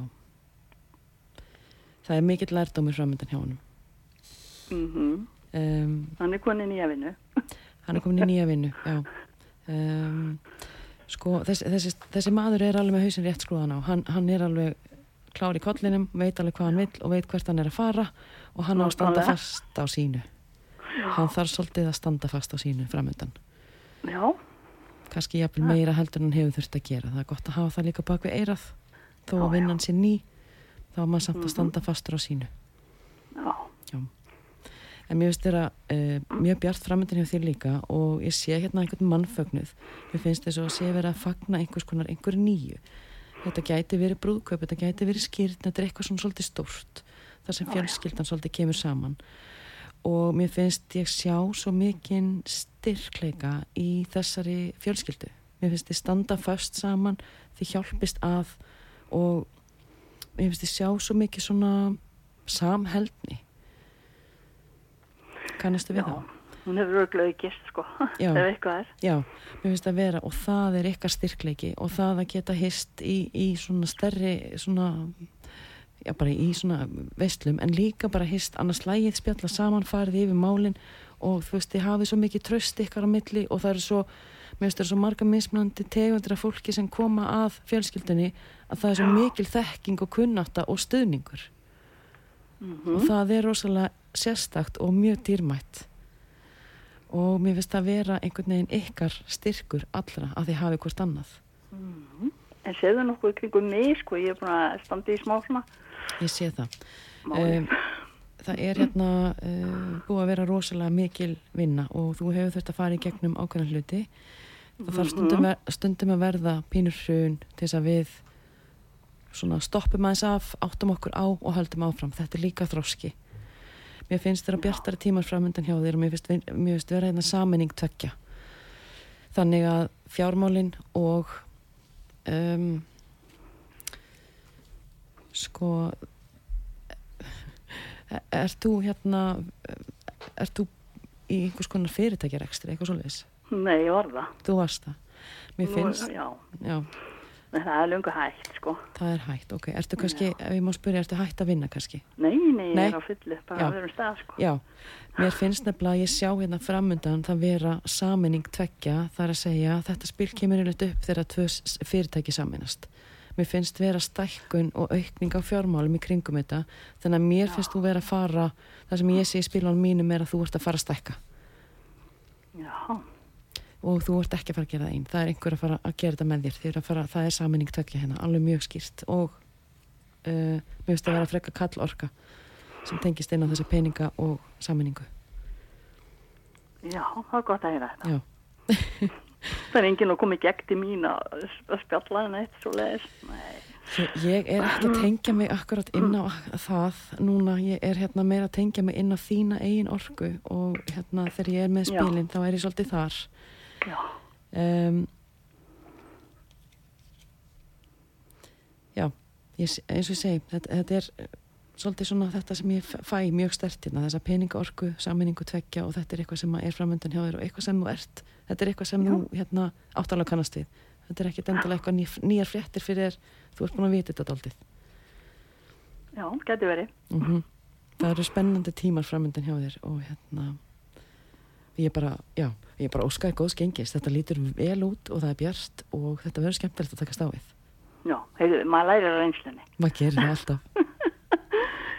A: það er mikill lærdómur framöndan hjá honum.
G: Mm
A: um,
G: Hann er konin í að vinna. <laughs>
A: hann er komin í nýja vinnu já. Um, sko þessi, þessi, þessi maður er alveg með hausin rétt skrúðan á. Hann, hann er alveg klár í kollinum veit alveg hvað hann vill og veit hvert hann er að fara og hann á að standa fast á sínu. Hann þarf svolítið að standa fast á sínu framöndan
G: Já,
A: kannski jafnvel meira heldur en hefur þurft að gera. Það er gott að hafa það líka bak við eirað þó
G: Já,
A: að vinnan sé ný þá er maður samt að standa fastur á sínu.
G: Já,
A: en mér finnst þeirra uh, mjög bjart framöndan hjá þér líka og ég sé hérna einhvern mannfögnuð. Mér finnst þess að sé verið að fagna einhvers konar einhverju nýju. Þetta gæti verið brúðkaup, þetta gæti verið skýrt þetta er eitthvað svona svolítið stórt þar sem fjölskyldan svolítið kemur saman. Og mér finnst ég sjá svo mikinn styrkleika í þessari fjölskyldu mér finnst þið standa föst saman þið hjálpist að og mér finnst þið sjá svo mikið svona samheldni kannastu við
G: já.
A: það?
G: Hún hefur örglega aukist, sko, <laughs>
A: Já. Já, mér finnst að vera og það er ykkar styrkleiki og það að geta hist í, í svona stærri svona, já bara í svona veislum en líka bara hist annars lægið spjalla saman, farið yfir málin og þú veist, þið hafið svo mikið tröst ykkar á milli og það eru svo mér finnst það eru svo marga mismunandi tegundir af fólki sem koma að fjölskyldunni að það er svo mikil þekking og kunnátta og stuðningur. Og það er rosalega sérstakt og mjög dýrmætt. Og mér finnst það vera einhvern veginn ykkar styrkur allra að þið hafi hvort annað.
G: En séðu nokkuð kringum mig, sko, ég er búin að standa í smá svona.
A: Ég sé það. Um, það er hérna uh, búið að vera rosalega mikil vinna og þú hefur þurft að fara í gegnum ákveðan hluti. Það þarf stundum, ver, stundum að verða pínur hrun til þess að við svona stoppum aðeins af áttum okkur á og höldum áfram. Þetta er líka þróski mér finnst þeirra bjartari tímar framöndan hjá þér og mér finnst, mér finnst vera hérna saminning tvekja þannig að fjármálin og um, sko er, þú hérna er þú í einhvers konar fyrirtækjarekstri eitthvað svoleiðis
G: Nei, ég var það.
A: þú varst það mér
G: Nú-
A: finnst,
G: Já,
A: já,
G: en það er lungu hægt, sko.
A: það er hægt ok, ertu kannski, ef ég má spyrja, ertu hægt að vinna kannski
G: Nei, nei, ég
A: Nei.
G: er á fullu, bara
A: Já.
G: á öðrum stað, sko.
A: Já, mér finnst nefnilega að ég sjá hérna framundan það vera saminning tveggja, það er að segja þetta spil kemur einhvern upp þegar tvö fyrirtæki saminast. Mér finnst vera stækkun og aukning á fjármálum í kringum þetta, þannig að mér finnst þú vera að fara, það sem ég sé í spilunum mínum er að þú ert að fara að stækka
G: Já,
A: og þú ert ekki að fara að gera það einn, það er einhver að fara að gera þetta með þér, fara, það er saminning tveggja hérna, alveg mjög skýrt og uh, mér finnst að vera frekka kall orka sem tengist inn á þessi peninga og saminningu.
G: já, það er gott að heyra þetta.
A: Já. <laughs>
G: Það er enginn að koma í gegn til mín að spjalla en eitt svo leiðis.
A: Ég- er ekki að tengja mig akkurat inn á það núna, ég er hérna meira að tengja mig inn á þína eigin orku og hérna þegar ég er með
G: Já.
A: spilin þá er ég svolítið þar
G: já,
A: um, Já, ég, eins og ég segi þetta, þetta er svolítið svona þetta sem ég fæ mjög stertina þessa peninga orku, saminningu tveggja og þetta er eitthvað sem er framöndan hjá þér og eitthvað sem þú ert þetta er eitthvað sem þú hérna áttalega kannast við. Þetta er ekkit endilega eitthvað ný, nýjar fréttir fyrir þér, þú ert búin að vita þetta daldið
G: já, geti verið.
A: mm það eru spennandi tímar framöndan hjá þér og hérna ég er bara, já, ég er bara óskaði góðs gengis, þetta lítur vel út og það er bjart og þetta verður skemmtilegt að taka stáið
G: Já, heyrðu, maður lærir á reynslunni.
A: maður gerir það alltaf <laughs>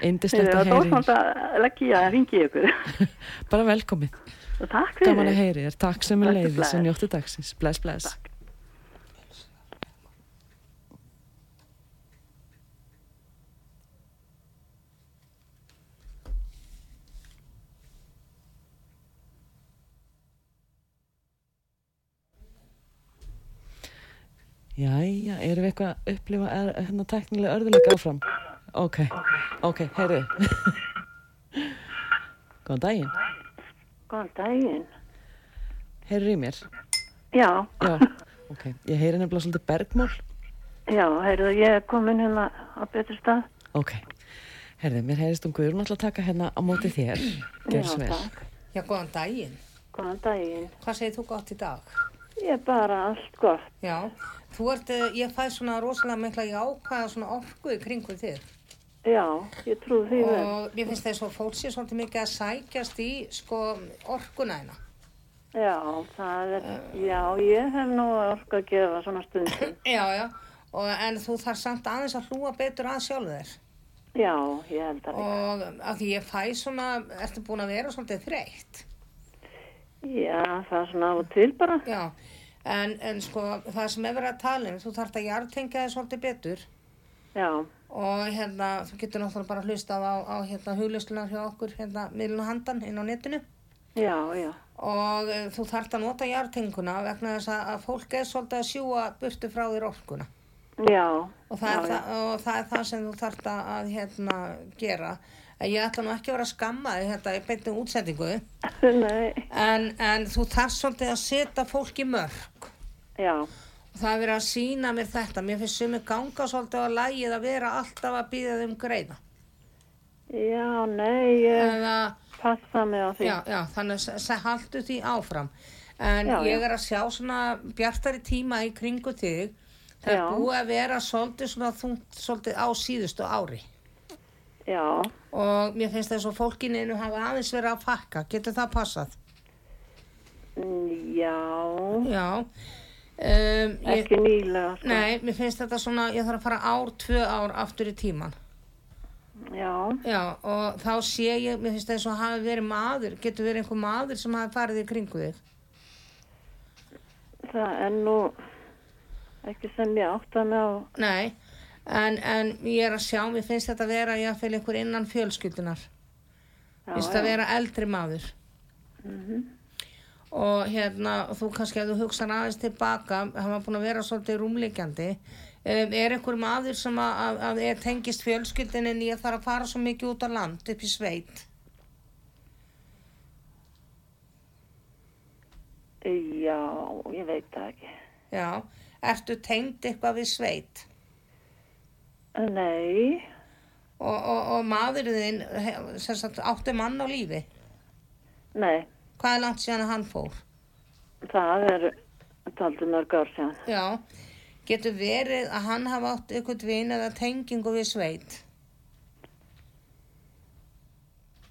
A: Eindislegt
G: það
A: að
G: er
A: heyri
G: dósmátt að leggja að ringi ykkur. <laughs>
A: bara velkomið,
G: Og takk fyrir.
A: gaman að heyri þér takk sem er
G: bless.
A: og njóttu dagsins bless, bless
G: Takk.
A: Jæja, erum við eitthvað að upplifa er, hérna teknilega örðuleika áfram Ok, ok, heyrðu. <laughs> Góðan daginn.
H: Góðan daginn.
A: Heyrðu í mér.
H: Já,
A: Já, ok. Ég heyri nefnilega svolítið bergmál.
H: já, heyrðu, ég er komin hérna á betri stað.
A: Ok. Heyrðu, mér heyrist um Guðrún alltaf að taka hérna á móti þér. Gjör
H: Já,
A: svo vel.
H: takk.
B: Já, góðan daginn.
H: Góðan daginn.
B: Hvað segir þú gott í dag?
H: Ég er bara allt gott.
B: Já, þú ert, eh, ég fæ svona rosalega mikla jákvæða svona orku í kringu þig.
H: Já, ég trú því vel.
B: Og mér finnst þess að fólk sé svolítið mikið að sækjast í, sko, orkuna hérna.
H: Já, það er, já, ég hef nú orku að gefa svona stundum. <clears throat>
B: Já, já. Og, en þú þarf samt aðeins að hlúa betur að sjálfu þér.
H: Já, ég held að líka.
B: Og að því ég fæ svona, ertu búin að vera svolítið þreytt?
H: Já, það er svona á til bara.
B: Já, en, en sko, það sem er verið að tala um, þú þarf að jartengja þig svolítið betur.
H: Já,
B: Og hérna, þú getur náttúrulega bara hlustað á, á hérna huglislunar hjá okkur, hérna, miðlun handan inn á netinu.
H: já, já.
B: Og e, þú þarf að nota jartenguna vegna þess að, að fólk er svolítið að sjúa burtu frá þér orkuna.
H: Já,
B: Og það,
H: já,
B: það, og það er það sem þú þarf að, hérna, gera. Ég ætla nú ekki að vera að skamma þig þetta í beintu útsendingu, <laughs> en, en þú þarf svolítið að setja fólk í mörg.
H: já,
B: Og það er verið að sína mér þetta. Mér finnst sumi ganga svolítið á lægið að vera alltaf að býða þeim greiða.
H: já, nei, ég
B: Eða,
H: passa mig á því.
B: já, já, þannig að haltu því áfram. En
H: Já,
B: ég er að sjá svona bjartari tíma í kringu þig. Það er búið að vera svolítið svona þungt svolítið á síðustu ári.
H: Já,
B: Og mér finnst þess að fólkininu hafa aðeins verið að fakka. Getur það passað?
H: mm, já,
B: Já. Um, ég,
H: ekki nýlega. Sko.
B: nei, mér finnst þetta svona, ég þarf að fara ár, tvö ár aftur í tíman.
H: Já,
B: Já, og þá sé ég, mér finnst þess að hafi verið maður, getur verið einhver maður sem hafi farið í kringu þig.
H: það er nú ekki sem ég átta mig á.
B: Nei, en, en ég er að sjá, mér finnst þetta vera jáfnvel einhver innan fjölskyldunar.
H: Já,
B: finnst það
H: já.
B: vera eldri maður.
H: Mhm.
B: Og hérna, þú kannski ef þú hugsan aðeins tilbaka, hann var búin að vera svolítið rúmleikjandi. Um, er einhver maður sem að, að, að er tengist fjölskyldin en ég þarf að fara svo mikið út á land, upp í sveit?
H: Já, ég veit það ekki.
B: Já, ertu tengd eitthvað við sveit?
H: Nei,
B: Og, og, og maðurinn átti mann á lífi?
H: nei,
B: Hvað er langt síðan að hann fór?
H: það er taldið mörg ár síðan.
B: Já, getur verið að hann hafa átt eitthvað vin eða tengingu við sveit?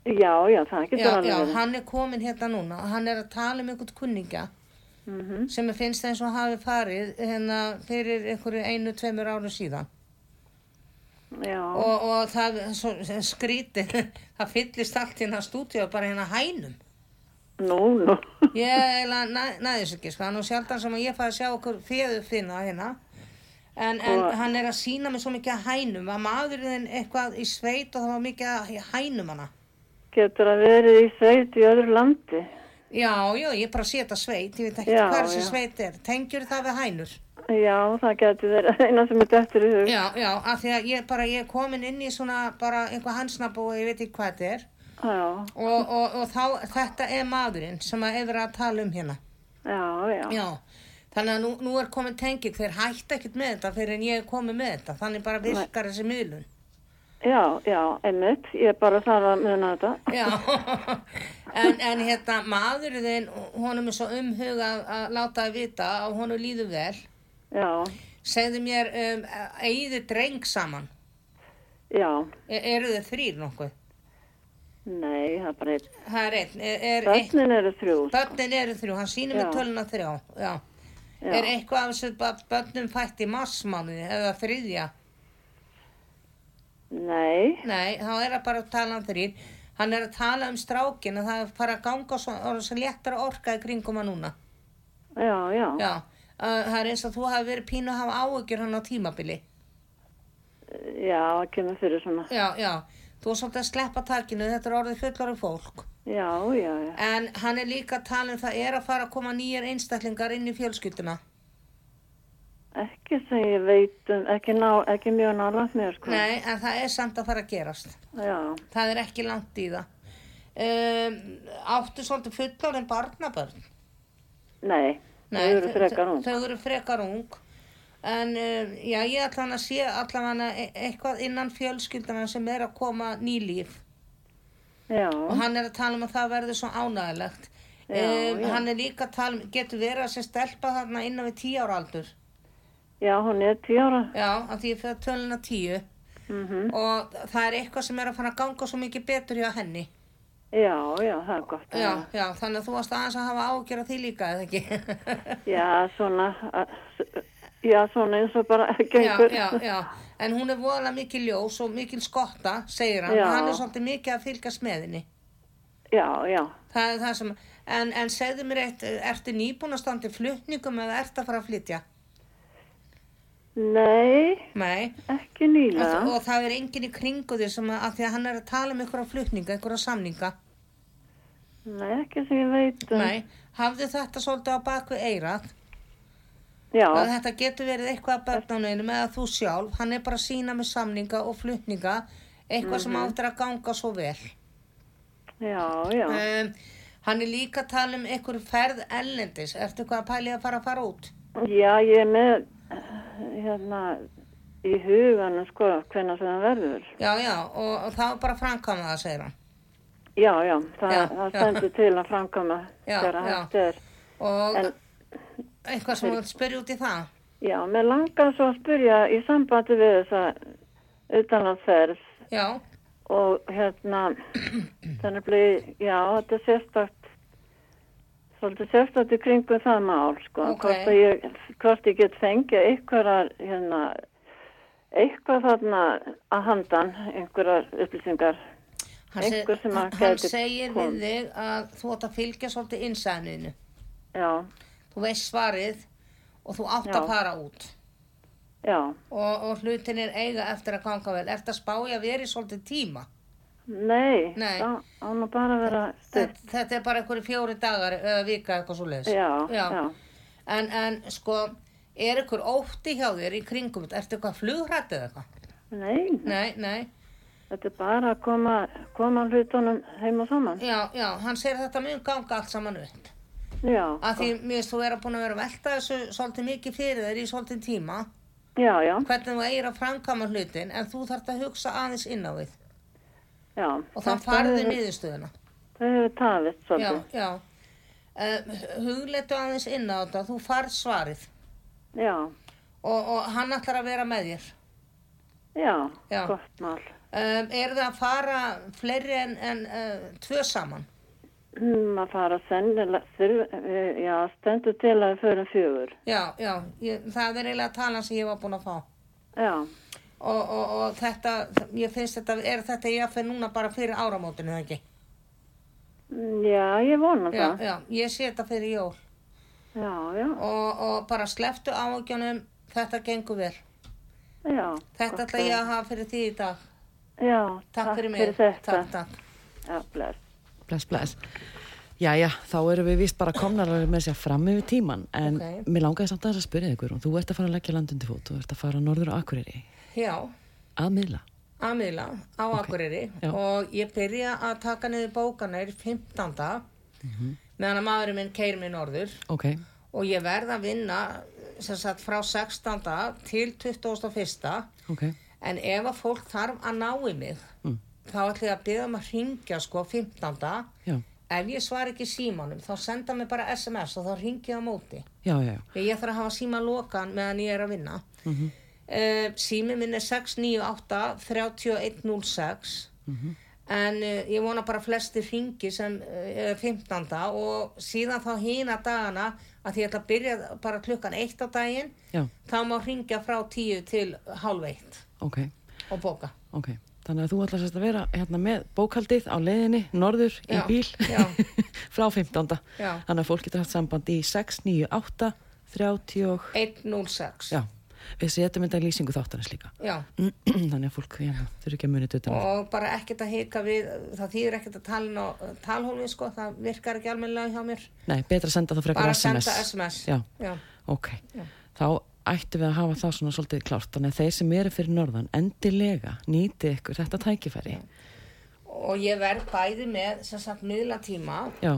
H: Já, já, það getur
B: Já,
H: alveg
B: já,
H: verið.
B: hann er komin hérna núna og hann er að tala um eitthvað kunningja
H: Mhm.
B: sem ég finnst eins og hafi farið hérna fyrir einhverju einu, tveimur árum síðan
H: Já,
B: og, og það svo skrítið, <laughs> það fyllist allt hérna stúdíu bara hérna hænum.
H: Nú, nú.
B: Ég eiginlega næ, næði þess ekki, sko, hann er sjaldan sem ég fæði að sjá okkur fjöðu finna hérna. En, en hann er að sína mig svo mikið að hænum, var maðurinn eitthvað í sveit og það var mikið að hænum hana.
H: Getur að verið í sveit í öðru landi.
B: Já, já, ég er bara að setja sveit, ég veit ekki hvað þessi sveit er. Tengjur það við hænur?
H: Já, það getur verið eina sem er dættur í hug.
B: Já, já, af því að ég bara, ég er komin inn í svona bara einhvað hansnabú og ég veit ekki hvað þetta er. Og, og, og þá, þetta er maðurinn sem að verið að tala um hérna.
H: já, já.
B: Já, þannig að nú, nú er komin tenging, þeir hætta ekkert með þetta fyrir en ég er komin með þetta. Þannig bara virkar þessi miðlun.
H: Já, já, einmitt. Ég er bara þar að muna þetta.
B: Já, <laughs> en, en hérna maðurinn, honum er svo umhugað að láta að vita að honum líður vel.
H: Já,
B: Segðu mér, um, eigið þið dreng saman?
H: já.
B: E eru þið þrýr nokkuð?
H: Nei, það er bara einn.
B: Það er einn. Er, er
H: Bönnin eru þrjú.
B: börnin eru þrjú, hann sýnir
H: Já.
B: töluna þrjá. Já.
H: Já.
B: Er eitthvað af þessu bö- börnum fætt í marsmánuði eða þriðja?
H: Nei,
B: Nei, þá er það bara að tala um þrýr. Hann er að tala um strákin og það er bara að ganga og svo léttar orka í kringum hann núna.
H: já, já.
B: Já, það er eins og þú hafi verið pínu að hafa áhugjur hann á tímabili.
H: Já, það kemur fyrir svona.
B: Já, já, þú er svolítið að sleppa takinu, þetta er orðið fullorðið fólk.
H: Já, já, já.
B: En hann er líka að tala um það er að fara að koma nýjar einstaklingar inn í fjölskylduna.
H: Ekki sem ég veit um, ekki, ná, ekki mjög nálægt mér, sko.
B: Nei, en það er samt að fara að gerast.
H: Já,
B: Það er ekki langt í það. Um, áttu svolítið fullorinn barnabörn?
H: nei, þau eru frekar hún.
B: Þau eru frekar ung. En um, já, ég hann að sé allan e eitthvað innan fjölskyldana sem er að koma nýlíf.
H: Já,
B: Og hann er að tala um að það verður svo ánægilegt. Um. Hann er líka að tala um, getur verið að sé stelpa þarna innan við tíu ára aldur.
H: já, hún er tíu ára.
B: Já, að því ég fyrir töluna tíu.
H: Mm
B: Og það er eitthvað sem er að fara að ganga svo mikið betur hjá henni.
H: Já, já, það er gott. að
B: Já, já, þannig að þú varst aðeins að hafa ágjör af því líka, eða ekki?
H: Já, svona, að- já, svona eins og bara <laughs>
B: já,
H: gengur.
B: já, já. En hún er voðalega mikil ljós og mikil skotta, segir hann.
H: Já.
B: Hann er svolítið mikið að fylgjast með henni.
H: Já, já.
B: Það er það sem, en, en segðu mér eitt, ertu í flutningum eða ertu að fara að flytja?
H: Nei,
B: Nei.
H: ekki nýlega.
B: Og, og það er enginn í kringu því sem að, að því að hann er að tala um einhverja flutninga, einhverja samninga.
H: Nei, ekki sem ég veit um.
B: Nei. Hafðu þetta svolítið á baku eirað?
H: Já,
B: að þetta getur verið eitthvað að börnunum eða þú sjálf, hann er bara að sína með samninga og flutninga eitthvað sem áttur að ganga svo vel.
H: Já, já.
B: um, hann er líka að tala um einhverju ferð ellendis, ertu eitthvað að pæli að fara að fara út?
H: Já, ég er með, hérna, í huganum, sko, sem það verður.
B: já já, og, og það var bara framkama það segir hann.
H: Já, já, það,
B: Já,
H: það stendur til að framkama þegar hægt er.
B: og
H: En-
B: eitthvað sem þú vilt spyrja út í það
H: Já, mér langar svo að spyrja í sambandi við þessa utanlandsferð
B: já,
H: og hérna, <clears throat> þannig bleið, já, þetta er sérstakt, svolítið sérstakt í kringum það mál, sko,
B: Ok.
H: hvort, að ég, hvort ég get fengið einhverjar, hérna, eitthvað þarna að handan, einhverjar upplýsingar.
B: hann,
H: Einhver að
B: hann, segir
H: kom.
B: við þig að þú átt að fylgja svolítið innsæðninu
H: Já,
B: þú veist svarið og þú átt
H: Já.
B: að fara út. Og, og hlutin er eiga eftir að ganga vel. Eftir að spája verið svolítið tíma?
H: Nei,
B: Nei.
H: það á nú bara að vera
B: þetta, þetta er bara einhverju fjóri dagar eða vika eitthvað svo leiðis En, en sko er einhver ótti hjá þér í kringum þetta? ertu eitthvað flugrætt eða eitthvað?
H: nei,
B: Nei, nei,
H: þetta er bara að koma, koma hlutunum heim og saman.
B: já, já, hann segir að þetta mun ganga allt saman upp
H: Já,
B: að því mér finnst þú vera búin að vera að velta þessu svolítið mikið fyrir þér í svolítið tíma.
H: Já, já,
B: hvernig þú eigir að framkama hlutin en þú þarft að hugsa aðeins inn á við.
H: Já.
B: og farðu
H: hefur-
B: niðurstöðuna.
H: Það hefur
B: já,
H: svolítið.
B: já uh, hugleitu aðeins inn á þetta þú farð svarið.
H: Já,
B: og, og hann ætlar að vera með þér.
H: Já,
B: Já.
H: gott mál.
B: um, er það að fara fleiri en, en uh, tvö saman
H: Að fara sennilega, þurf, eh, já, stendur til að förum fjögur.
B: já, já, ég, það er eiginlega talan sem ég var búin að fá
H: Já,
B: og, og, og þetta, ég finnst þetta er þetta ég að fyrir núna bara fyrir áramótinu eða ekki
H: já, ég vona
B: já,
H: það.
B: já, ég sé þetta fyrir jól
H: Já, já,
B: og, og bara sleftu áhugjunum þetta gengur vel
H: já.
B: þetta ætla ég að hafa fyrir því í dag
H: Já,
B: takk, fyrir mig
H: fyrir
B: takk, takk.
H: Já, bless.
A: Bless, bless. Jæja, þá erum við vist bara komnar með sér fram yfir tíman en
B: Ok.
A: mér langaði samt aðeins að spyrja þig Guðrún, þú ert að fara að leggja landundi fót, þú ert að fara norður á Akureyri
B: já,
A: að miðla.
B: að miðla á Akureyri
A: já.
B: og ég byrja að taka niður bókanir 15. meðan að maðurinn minn keir mig norður
A: Ok,
B: og ég verð að vinna sem sagt frá 16. til 21.
A: ok,
B: en ef að fólk þarf að ná í mig
A: Mm.
B: Þá ætla ég að byrja um að ringja sko 15.
A: já,
B: ef ég svar ekki símanum þá senda mig bara SMS og þá ringi ég á móti
A: já, já, já.
B: Ég þarf að hafa síma lokan meðan ég er að vinna
A: Mhm.
B: uh, sími minn er 698 3106 en uh, ég vona bara flesti ringi sem uh, 15. og síðan þá hína dagana að ég ætla að byrja bara klukkan 1 á daginn þá má ringja frá 10 til hálf 1
A: ok,
B: og bóka
A: ok. Þannig að þú ætlar sérst að vera hérna með bókaldið á leiðinni norður í
B: Já,
A: bíl
B: já. <laughs>
A: frá 15.
B: Já.
A: Þannig að fólk getur haft samband í 698 30 og...
B: 106
A: Já, við setjum þetta í lýsingu þáttarins líka. <clears throat> Þannig að fólk hérna, þurfi ekki að muni þetta.
B: og bara ekkert að hika við það þýðir ekkert að tala á talhólfi sko, það virkar ekki almennilega hjá mér
A: Nei, betra að senda það frekar
B: bara
A: SMS.
B: senda SMS
A: Já. ok. Þá ættu við að hafa það svona svolítið klárt. Þannig að þeir sem eru fyrir norðan endilega nýti ykkur þetta tækifæri.
B: Og ég verð bæði með sem sagt miðlatíma
A: já,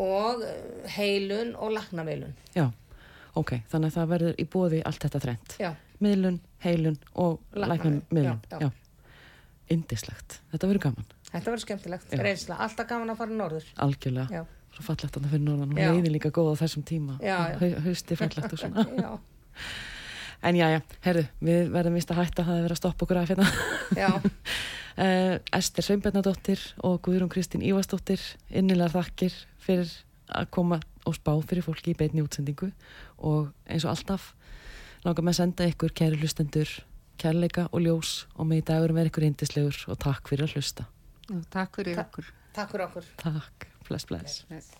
B: og eh, heilun og laknaveilun
A: já, ok þannig að það verður í bóði allt þetta
B: já,
A: miðlun, heilun og
B: já.
A: indislegt, þetta verður gaman.
B: Þetta verður skemmtilegt, reynsla. Alltaf gaman að fara norður.
A: Algjörlega,
B: já,
A: svo fallegt að það fyrir norðan. Og leiðin líka góð á þessum tíma. Hausti fallegt og svona <laughs> en já, já, herðu, við verðum vist að hætta það er verið að stoppa okkur af hérna.
B: Já,
A: Uh, <laughs> Ester Sveinbjarnadóttir og Guðrún Kristín Ívastóttir innilega þakkir fyrir að koma og spá fyrir fólki í beinni útsendingu. Og eins og alltaf langar með að senda ykkur kæri hlustendur kærleika og ljós og með í dagur með ykkur indislegur og takk fyrir að hlusta.
C: Já, takk fyrir
B: Ta-
C: okkur.
B: takk fyrir okkur.
A: Takk, bless. Bless
C: Bless.